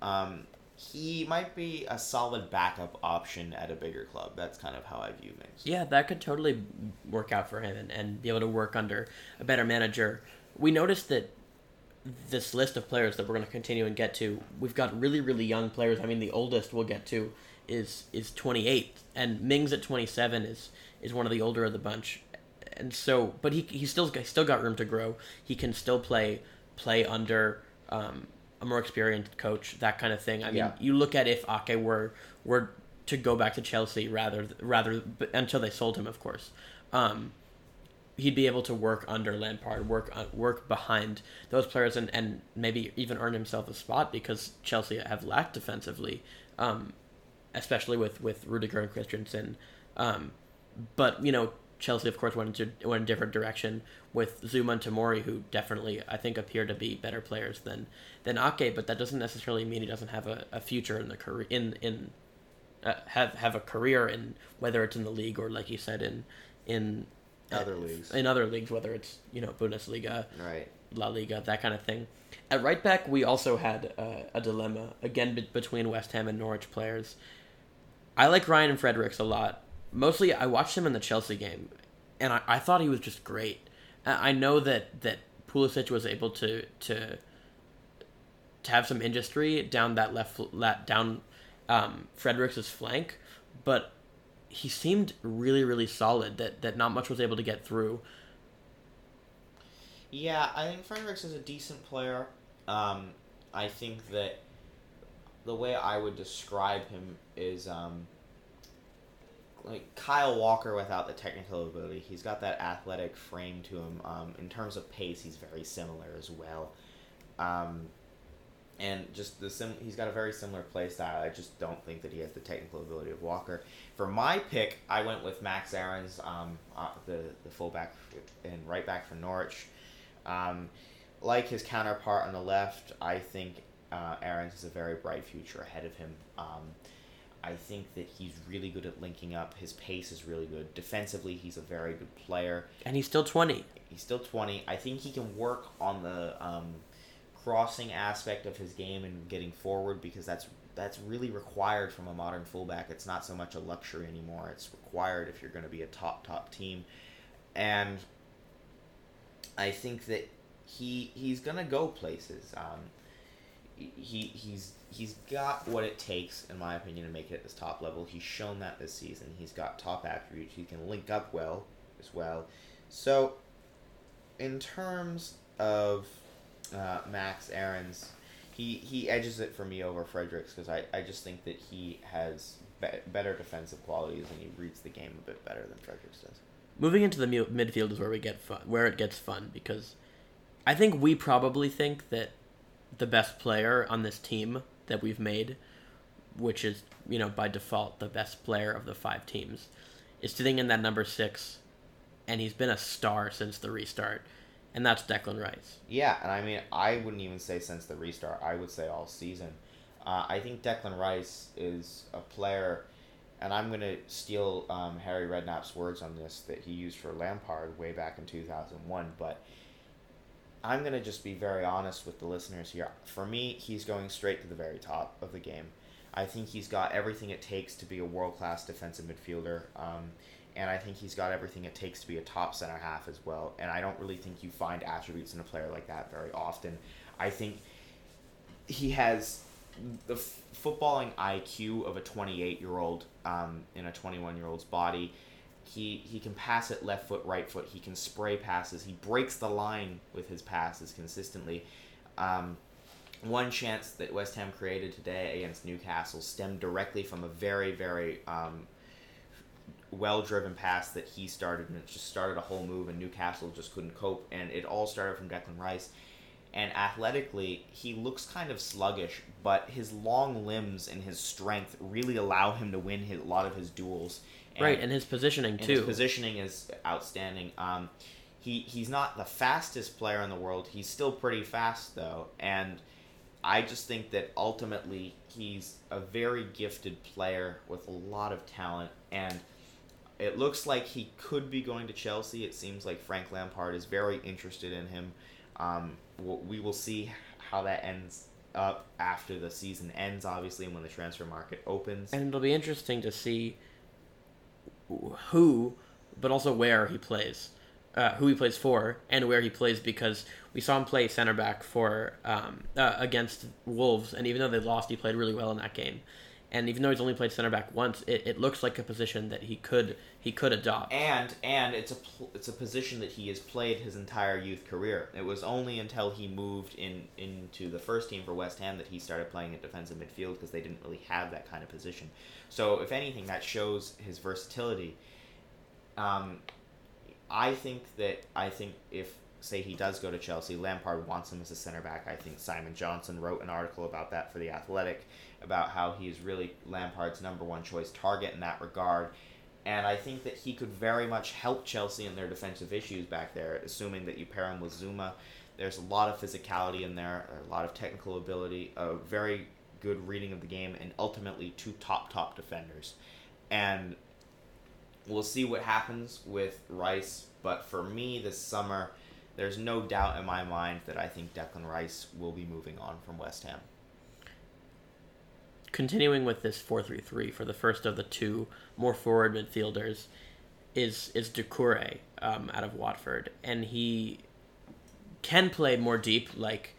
Speaker 2: um, he might be a solid backup option at a bigger club. That's kind of how I view things.
Speaker 1: Yeah, that could totally work out for him and, and be able to work under a better manager. We noticed that this list of players that we're going to continue and get to, we've got really, really young players. I mean, the oldest we'll get to is is 28, and Mings at 27 is is one of the older of the bunch. And so, but he he still still got room to grow. He can still play play under um, a more experienced coach, that kind of thing. I mean,
Speaker 2: Yeah.
Speaker 1: you look at if Ake were were to go back to Chelsea rather rather until they sold him, of course. Um, he'd be able to work under Lampard, work on, work behind those players, and, and maybe even earn himself a spot because Chelsea have lacked defensively, um, especially with with Rudiger and Christensen. Um, but you know, Chelsea of course went into went a different direction with Zouma and Tamori, who definitely I think appear to be better players than than Ake. But that doesn't necessarily mean he doesn't have a, a future in the career in in uh, have have a career in whether it's in the league or like you said in in
Speaker 2: Other leagues.
Speaker 1: in other leagues, whether it's you know Bundesliga,
Speaker 2: Right.
Speaker 1: La Liga, that kind of thing. At right back, we also had uh, a dilemma again be- between West Ham and Norwich players. I like Ryan and Fredericks a lot. Mostly, I watched him in the Chelsea game, and I, I thought he was just great. I I know that that Pulisic was able to to to have some industry down that left down um, Fredericks' flank, but he seemed really really solid. That that not much was able to get through.
Speaker 2: Yeah, I think Fredericks is a decent player. Um, I think that the way I would describe him is um, like Kyle Walker without the technical ability. He's got that athletic frame to him. Um, in terms of pace, he's very similar as well. Um, and just the sim- he's got a very similar play style. I just don't think that he has the technical ability of Walker. For my pick, I went with Max Aarons, um, uh, the the fullback and right back for Norwich. Um, like his counterpart on the left, I think uh, Aarons has a very bright future ahead of him. Um, I think that he's really good at linking up. His pace is really good. Defensively, he's a very good player.
Speaker 1: And he's still twenty.
Speaker 2: He's still 20. I think he can work on the um, crossing aspect of his game and getting forward because that's that's really required from a modern fullback. It's not so much a luxury anymore. It's required if you're going to be a top top team. And I think that he he's going to go places. Um, he he's he's got what it takes, in my opinion, to make it at this top level. He's shown that this season. He's got top attributes. He can link up well as well. So, in terms of uh, Max Aarons, he he edges it for me over Fredericks because I, I just think that he has be- better defensive qualities and he reads the game a bit better than Fredericks does.
Speaker 1: Moving into the mu- midfield is where we get fun, where it gets fun because I think we probably think that the best player on this team that we've made, which is you know by default the best player of the five teams, is sitting in that number six, and he's been a star since the restart, and that's Declan Rice.
Speaker 2: Yeah, and I mean, I wouldn't even say since the restart. I would say all season. Uh, I think Declan Rice is a player, and I'm going to steal um, Harry Redknapp's words on this that he used for Lampard way back in 2001, but I'm going to just be very honest with the listeners here. For me, he's going straight to the very top of the game. I think he's got everything it takes to be a world class defensive midfielder. Um, and I think he's got everything it takes to be a top center half as well. And I don't really think you find attributes in a player like that very often. I think he has the f- footballing IQ of a 28 year old um, in a 21 year old's body. He he can pass it left foot, right foot. He can spray passes. He breaks the line with his passes consistently. Um, one chance that West Ham created today against Newcastle stemmed directly from a very very um, well driven pass that he started and it just started a whole move and Newcastle just couldn't cope and it all started from Declan Rice and athletically he looks kind of sluggish but his long limbs and his strength really allow him to win his, a lot of his duels
Speaker 1: right, and his positioning
Speaker 2: and
Speaker 1: too.
Speaker 2: his positioning is outstanding. Um, he he's not the fastest player in the world. He's still pretty fast though, and I just think that ultimately he's a very gifted player with a lot of talent. And it looks like he could be going to Chelsea. It seems like Frank Lampard is very interested in him. Um, we will see how that ends up after the season ends, obviously, and when the transfer market opens.
Speaker 1: And it'll be interesting to see who, but also where he plays, uh, who he plays for, and where he plays because we saw him play center back for um, uh, against Wolves, and even though they lost, he played really well in that game. And even though he's only played center back once, it, it looks like a position that he could he could adopt.
Speaker 2: And and it's a it's a position that he has played his entire youth career. It was only until he moved in into the first team for West Ham that he started playing at defensive midfield because they didn't really have that kind of position. So if anything, that shows his versatility. Um, I think that I think if say he does go to Chelsea, Lampard wants him as a center back. I think Simon Johnson wrote an article about that for the Athletic about how he's really Lampard's number one choice target in that regard. And I think that he could very much help Chelsea in their defensive issues back there, assuming that you pair him with Zouma. There's a lot of physicality in there, a lot of technical ability, a very good reading of the game, and ultimately two top, top defenders. And we'll see what happens with Rice, but for me this summer, there's no doubt in my mind that I think Declan Rice will be moving on from West Ham.
Speaker 1: Continuing with this 4-3-3 for the first of the two more forward midfielders is is Doucouré um, out of Watford, and he can play more deep like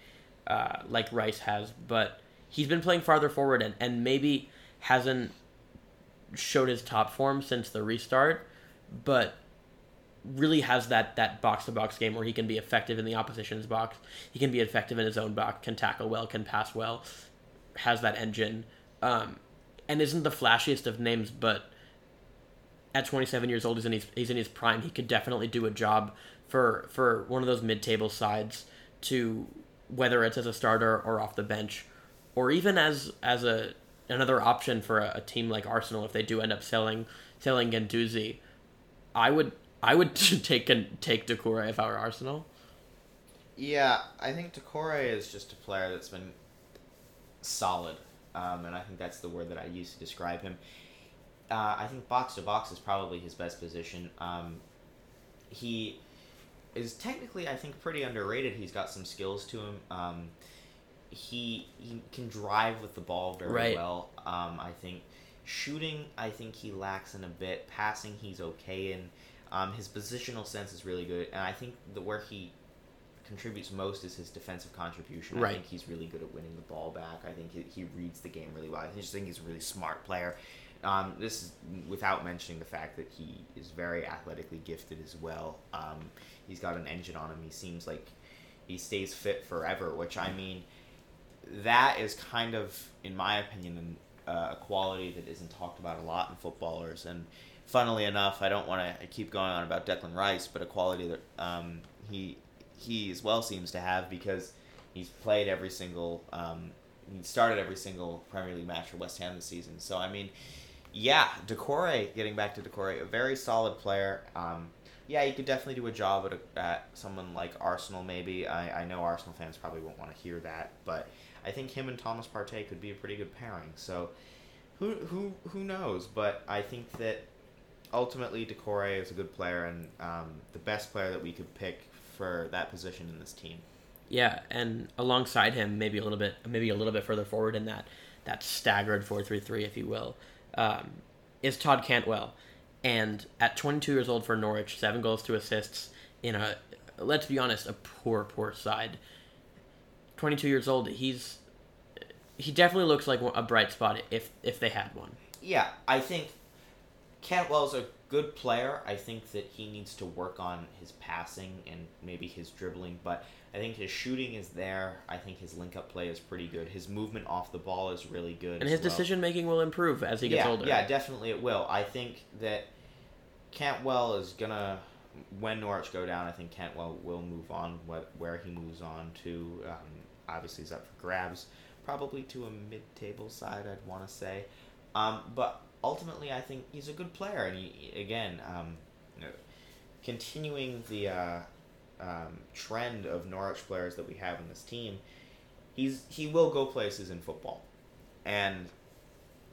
Speaker 1: uh, like Rice has, but he's been playing farther forward and, and maybe hasn't showed his top form since the restart, but really has that that box to box game where he can be effective in the opposition's box. He can be effective in his own box, can tackle well, can pass well, has that engine um, and isn't the flashiest of names, but at 27 years old, he's in his he's in his prime. He could definitely do a job for for one of those mid-table sides to whether it's as a starter or off the bench, or even as as a another option for a, a team like Arsenal if they do end up selling selling Guendouzi. I would I would take take Doucouré if I were Arsenal.
Speaker 2: Yeah, I think Doucouré is just a player that's been solid um, and I think that's the word that I use to describe him. Uh, I think box to box is probably his best position. Um, he is technically, I think, pretty underrated. He's got some skills to him. Um, he he can drive with the ball very right. well. Um, I think shooting, I think he lacks in a bit. Passing, he's okay in. Um, his positional sense is really good, and I think the where he contributes most is his defensive contribution. Right. I think he's really good at winning the ball back. I think he, he reads the game really well. I just think he's a really smart player. Um, this is without mentioning the fact that he is very athletically gifted as well. Um, he's got an engine on him. He seems like he stays fit forever, which I mean, that is kind of, in my opinion, uh, a quality that isn't talked about a lot in footballers. And funnily enough, I don't want to keep going on about Declan Rice, but a quality that um, he he as well seems to have because he's played every single um, he started every single Premier League match for West Ham this season. So I mean, yeah, Doucouré. Getting back to Doucouré, a very solid player. Um, yeah, he could definitely do a job at, a, at someone like Arsenal. Maybe I, I know Arsenal fans probably won't want to hear that, but I think him and Thomas Partey could be a pretty good pairing. So who who who knows? But I think that ultimately Doucouré is a good player and um, the best player that we could pick for that position in this team.
Speaker 1: Yeah, and alongside him, maybe a little bit, maybe a little bit further forward in that that staggered four three three, if you will, um, is Todd Cantwell, and at 22 years old for Norwich, seven goals, two assists in a let's be honest, a poor poor side. 22 years old, he's he definitely looks like a bright spot if if they had one.
Speaker 2: Yeah, I think Cantwell's a good player. I think that he needs to work on his passing and maybe his dribbling, but I think his shooting is there. I think his link up play is pretty good. His movement off the ball is really good.
Speaker 1: And his
Speaker 2: well.
Speaker 1: decision making will improve as he gets
Speaker 2: yeah,
Speaker 1: older.
Speaker 2: Yeah, definitely it will. I think that Cantwell is gonna when Norwich go down. I think Cantwell will move on. What where he moves on to, um, obviously, is up for grabs. Probably to a mid-table side, I'd want to say. Um, but ultimately, I think he's a good player, and he again, um, continuing the uh, um, trend of Norwich players that we have in this team, he's he will go places in football, and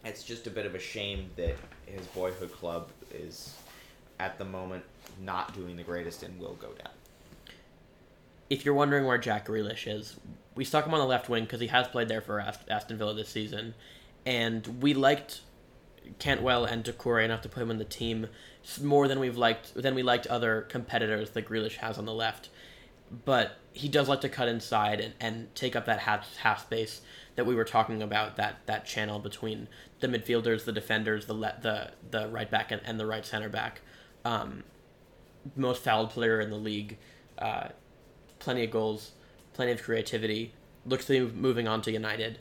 Speaker 2: it's just a bit of a shame that his boyhood club is at the moment not doing the greatest and will go down.
Speaker 1: If you're wondering where Jack Grealish is, we stuck him on the left wing because he has played there for Aston Villa this season, and we liked Cantwell and Doucouré enough to put him in the team more than we've liked than we liked other competitors that Grealish has on the left. But he does like to cut inside and, and take up that half half space that we were talking about that that channel between the midfielders, the defenders, the le- the the right back and, and the right center back. Um, most fouled player in the league, uh, plenty of goals, plenty of creativity. Looks to be moving on to United,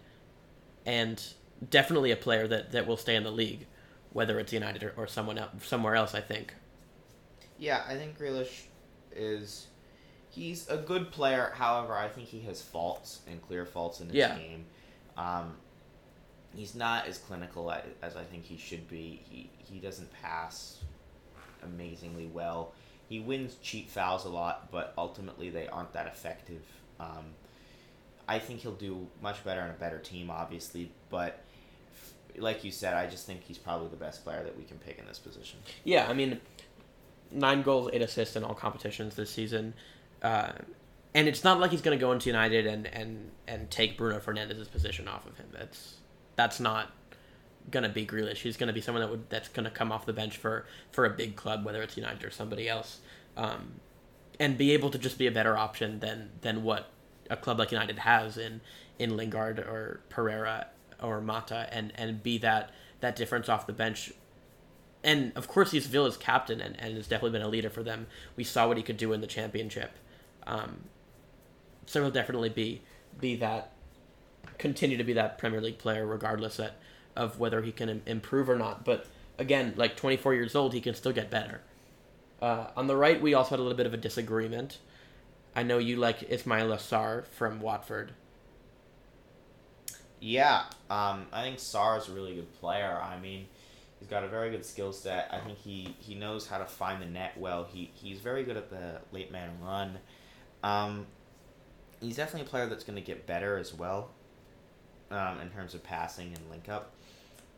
Speaker 1: and definitely a player that, that will stay in the league, whether it's United or, or someone else, somewhere else. I think.
Speaker 2: Yeah, I think Grealish is he's a good player. However, I think he has faults and clear faults in his yeah. game. Um, he's not as clinical as I think he should be. He he doesn't pass amazingly well. He wins cheap fouls a lot, but ultimately they aren't that effective. Um, I think he'll do much better on a better team, obviously, but like you said, I just think he's probably the best player that we can pick in this position.
Speaker 1: Yeah, I mean, nine goals, eight assists in all competitions this season. Uh, and it's not like he's going to go into United and, and, and take Bruno Fernandes's position off of him. That's that's not going to be Grealish. He's going to be someone that would that's going to come off the bench for for a big club, whether it's United or somebody else, um, and be able to just be a better option than than what a club like United has in in Lingard or Pereira or Mata, and and be that that difference off the bench and of course he's Villa's captain and, and has definitely been a leader for them. We saw what he could do in the championship. Um, so he'll definitely be be that continue to be that Premier League player regardless that, of whether he can improve or not. But again, like 24 years old, he can still get better. Uh, on the right, we also had a little bit of a disagreement. I know you like Ismaila Sarr from Watford.
Speaker 2: Yeah, um, I think Sarr is a really good player. I mean, he's got a very good skill set. I think he, he knows how to find the net well. He he's very good at the late man run. Um, he's definitely a player that's going to get better as well um, in terms of passing and link up.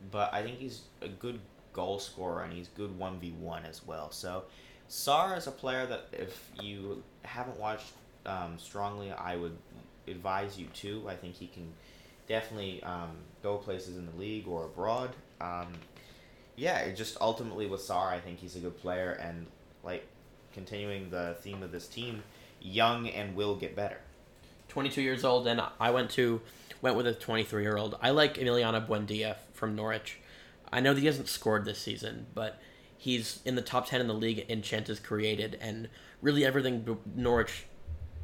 Speaker 2: But I think he's a good goal scorer and he's good 1v1 as well. So Sarr is a player that if you haven't watched um, strongly, I would advise you to. I think he can definitely um, go places in the league or abroad. Um, yeah, just ultimately with Sarr, I think he's a good player and like continuing the theme of this team, young and will get better.
Speaker 1: 22 years old, and I went to went with a 23 year old. I like Emiliano Buendia from Norwich. I know that he hasn't scored this season, but he's in the top 10 in the league in chances created, and really everything Norwich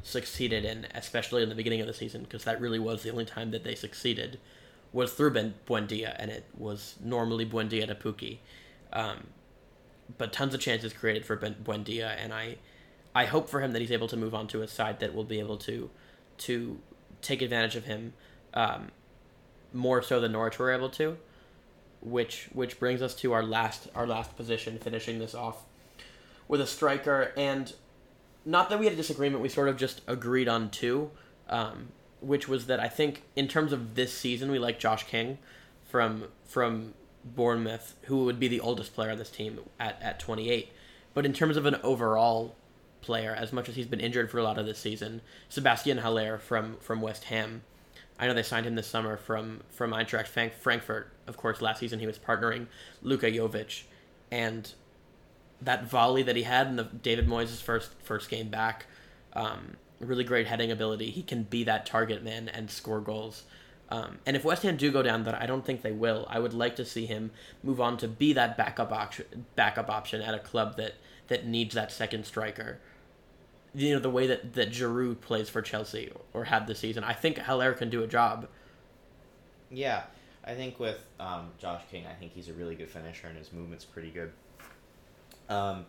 Speaker 1: succeeded in, especially in the beginning of the season, because that really was the only time that they succeeded, was through ben Buendia, and it was normally Buendia to Pukki. Um, but tons of chances created for ben Buendia, and I, I hope for him that he's able to move on to a side that will be able to, to take advantage of him, um, more so than Norwich were able to. Which which brings us to our last our last position, finishing this off with a striker and not that we had a disagreement, we sort of just agreed on two, um, which was that I think in terms of this season, we like Josh King from from Bournemouth, who would be the oldest player on this team at, at 28. But in terms of an overall player, as much as he's been injured for a lot of this season, Sebastian Haller from from West Ham. I know they signed him this summer from from Eintracht Frankfurt. Of course, last season he was partnering Luka Jovic, and that volley that he had in the David Moyes' first first game back, um, really great heading ability. He can be that target man and score goals. Um, and if West Ham do go down, that I don't think they will. I would like to see him move on to be that backup option, backup option at a club that that needs that second striker. You know the way that that Giroud plays for Chelsea or had this season. I think Haller can do a job.
Speaker 2: Yeah, I think with um, Josh King, I think he's a really good finisher and his movement's pretty good. Um,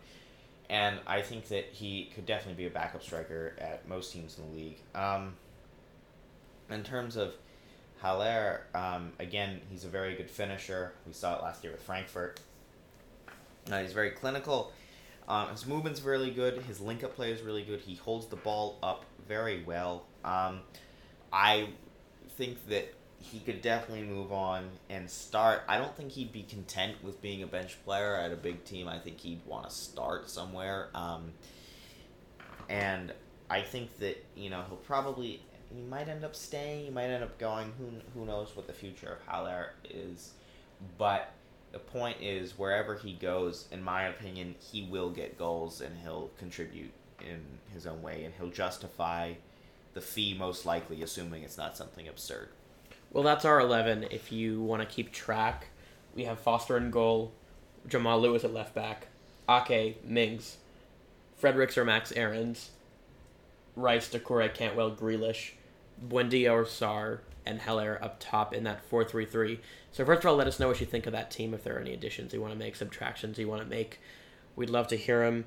Speaker 2: and I think that he could definitely be a backup striker at most teams in the league. Um, in terms of Haller, um, again, he's a very good finisher. We saw it last year with Frankfurt. Uh, he's very clinical. Um, his movement's really good. His link up play is really good. He holds the ball up very well. Um, I think that he could definitely move on and start. I don't think he'd be content with being a bench player at a big team. I think he'd want to start somewhere. Um, and I think that you know he'll probably he might end up staying. He might end up going. Who who knows what the future of Haller is, but the point is wherever he goes, in my opinion, he will get goals and he'll contribute in his own way and he'll justify the fee most likely, assuming it's not something absurd.
Speaker 1: Well, that's our 11. If you want to keep track, we have Foster in goal, Jamal Lewis at left back, Ake, Mings, Fredericks or Max Aarons, Rice, Doucouré, Cantwell, Grealish, Buendia or Sarr, and Haller up top in that 4 3 3. So, first of all, let us know what you think of that team, if there are any additions you want to make, subtractions you want to make. We'd love to hear them.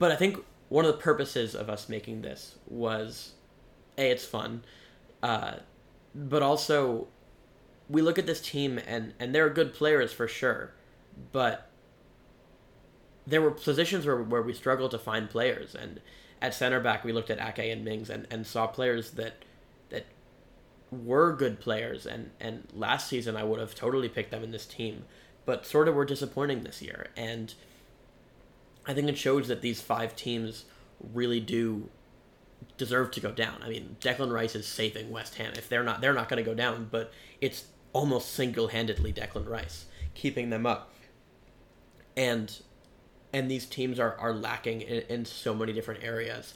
Speaker 1: But I think one of the purposes of us making this was A, it's fun. Uh, but also we look at this team and and they're good players for sure, but there were positions where where we struggled to find players. And at center back we looked at Ake and Mings and, and saw players that that were good players. And and last season I would have totally picked them in this team, but sort of were disappointing this year. And I think it shows that these five teams really do deserve to go down. I mean, Declan Rice is saving West Ham. If they're not, they're not going to go down. But it's almost single-handedly Declan Rice keeping them up. And and these teams are are lacking in, in so many different areas.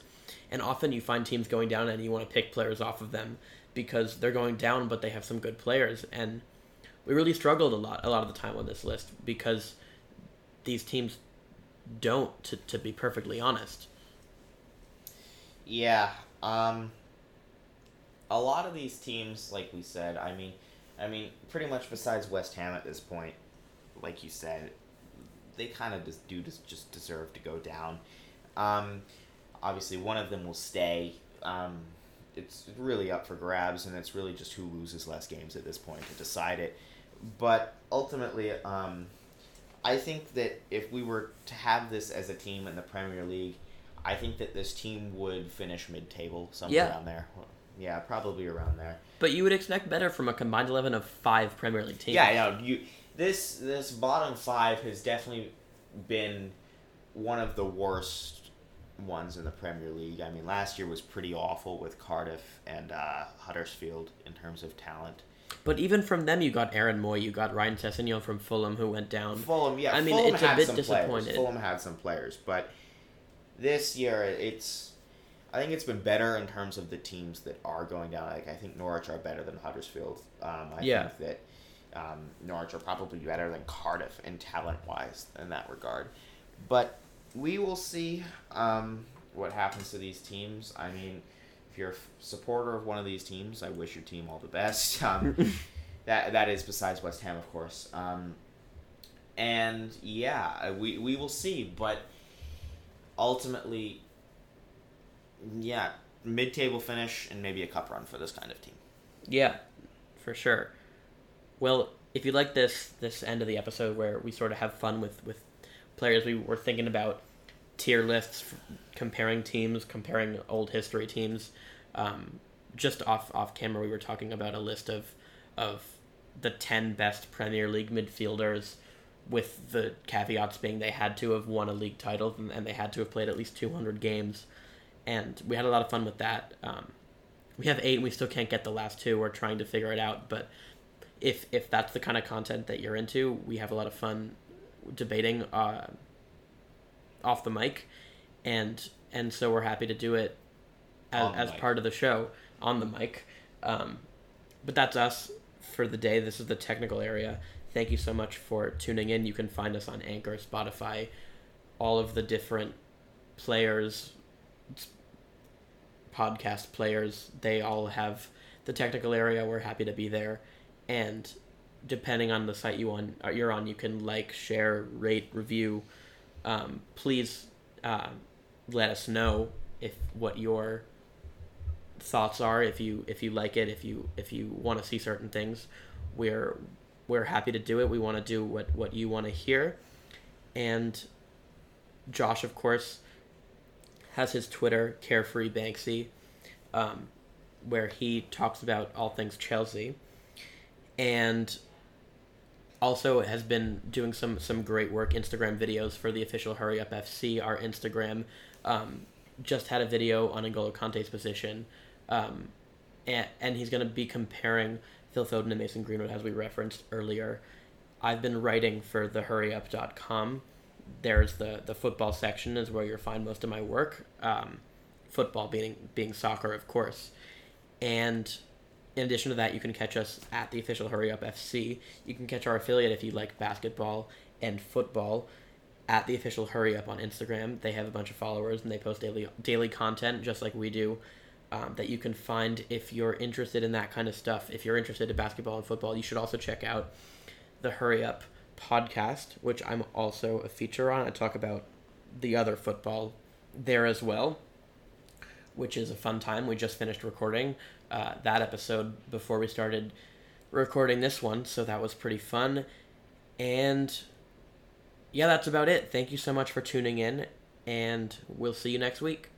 Speaker 1: And often you find teams going down and you want to pick players off of them because they're going down, but they have some good players. And we really struggled a lot, a lot of the time on this list because these teams don't, to, to be perfectly honest.
Speaker 2: Yeah. Um, a lot of these teams, like we said, I mean, I mean, pretty much besides West Ham at this point, like you said, they kind of just do just, just deserve to go down. Um, obviously, one of them will stay. Um, it's really up for grabs, and it's really just who loses less games at this point to decide it. But ultimately, um, I think that if we were to have this as a team in the Premier League, I think that this team would finish mid-table somewhere
Speaker 1: Yeah.
Speaker 2: around there. Yeah, probably around there.
Speaker 1: But you would expect better from a combined eleven of five Premier League teams.
Speaker 2: Yeah, I know. You this this bottom five has definitely been one of the worst ones in the Premier League. I mean, last year was pretty awful with Cardiff and uh, Huddersfield in terms of talent.
Speaker 1: But even from them, you got Aaron Mooy, you got Ryan Sessegnon from Fulham, who went down.
Speaker 2: Fulham, yeah,
Speaker 1: I mean,
Speaker 2: Fulham
Speaker 1: it's a bit.
Speaker 2: Players. Fulham had some players, but this year it's. I think it's been better in terms of the teams that are going down. Like I think Norwich are better than Huddersfield. Um, I
Speaker 1: Yeah.
Speaker 2: think that um, Norwich are probably better than Cardiff in talent wise in that regard. But we will see um, what happens to these teams. I mean, if you're a f- supporter of one of these teams, I wish your team all the best. Um, that that is besides West Ham, of course. Um, and yeah, we we will see, but ultimately, yeah, mid-table finish and maybe a cup run for this kind of team.
Speaker 1: Yeah, for sure. Well, if you like this this end of the episode where we sort of have fun with with players, we were thinking about tier lists, comparing teams, comparing old history teams. Um, just off off camera, we were talking about a list of of the ten best Premier League midfielders, with the caveats being they had to have won a league title and, and they had to have played at least two hundred games, and we had a lot of fun with that. Um, we have eight and we still can't get the last two. We're trying to figure it out. But if if that's the kind of content that you're into we have a lot of fun debating uh, off the mic. And and so we're happy to do it as, as part of the show on the mic. Um, but that's us for the day. This is the technical area. Thank you so much for tuning in. You can find us on anchor spotify all of the different players podcast players. They all have the technical area. We're happy to be there. And depending on the site you on uh, you're on you can like share rate review. Um, please uh, let us know if what your thoughts are if you if you like it if you if you want to see certain things we're we're happy to do it we want to do what what you want to hear and josh of course has his Twitter, Carefree Banksy. Um, where he talks about all things Chelsea, and also has been doing some some great work Instagram videos for the official Hurry Up FC. Our Instagram um, just had a video on N'Golo Kante's position, um, and, and he's going to be comparing Phil Foden and Mason Greenwood as we referenced earlier. I've been writing for the hurryup.com. There's the the football section is where you'll find most of my work. Um, football being being soccer, of course, and in addition to that, you can catch us at the official Hurry Up FC. You can catch our affiliate if you like basketball and football at the official Hurry Up on Instagram. They have a bunch of followers and they post daily daily content just like we do. Um, that you can find if you're interested in that kind of stuff. If you're interested in basketball and football, you should also check out the Hurry Up podcast, which I'm also a feature on. I talk about the other football there as well, which is a fun time. We just finished recording uh, that episode before we started recording this one, so that was pretty fun. And yeah, that's about it. Thank you so much for tuning in, and we'll see you next week.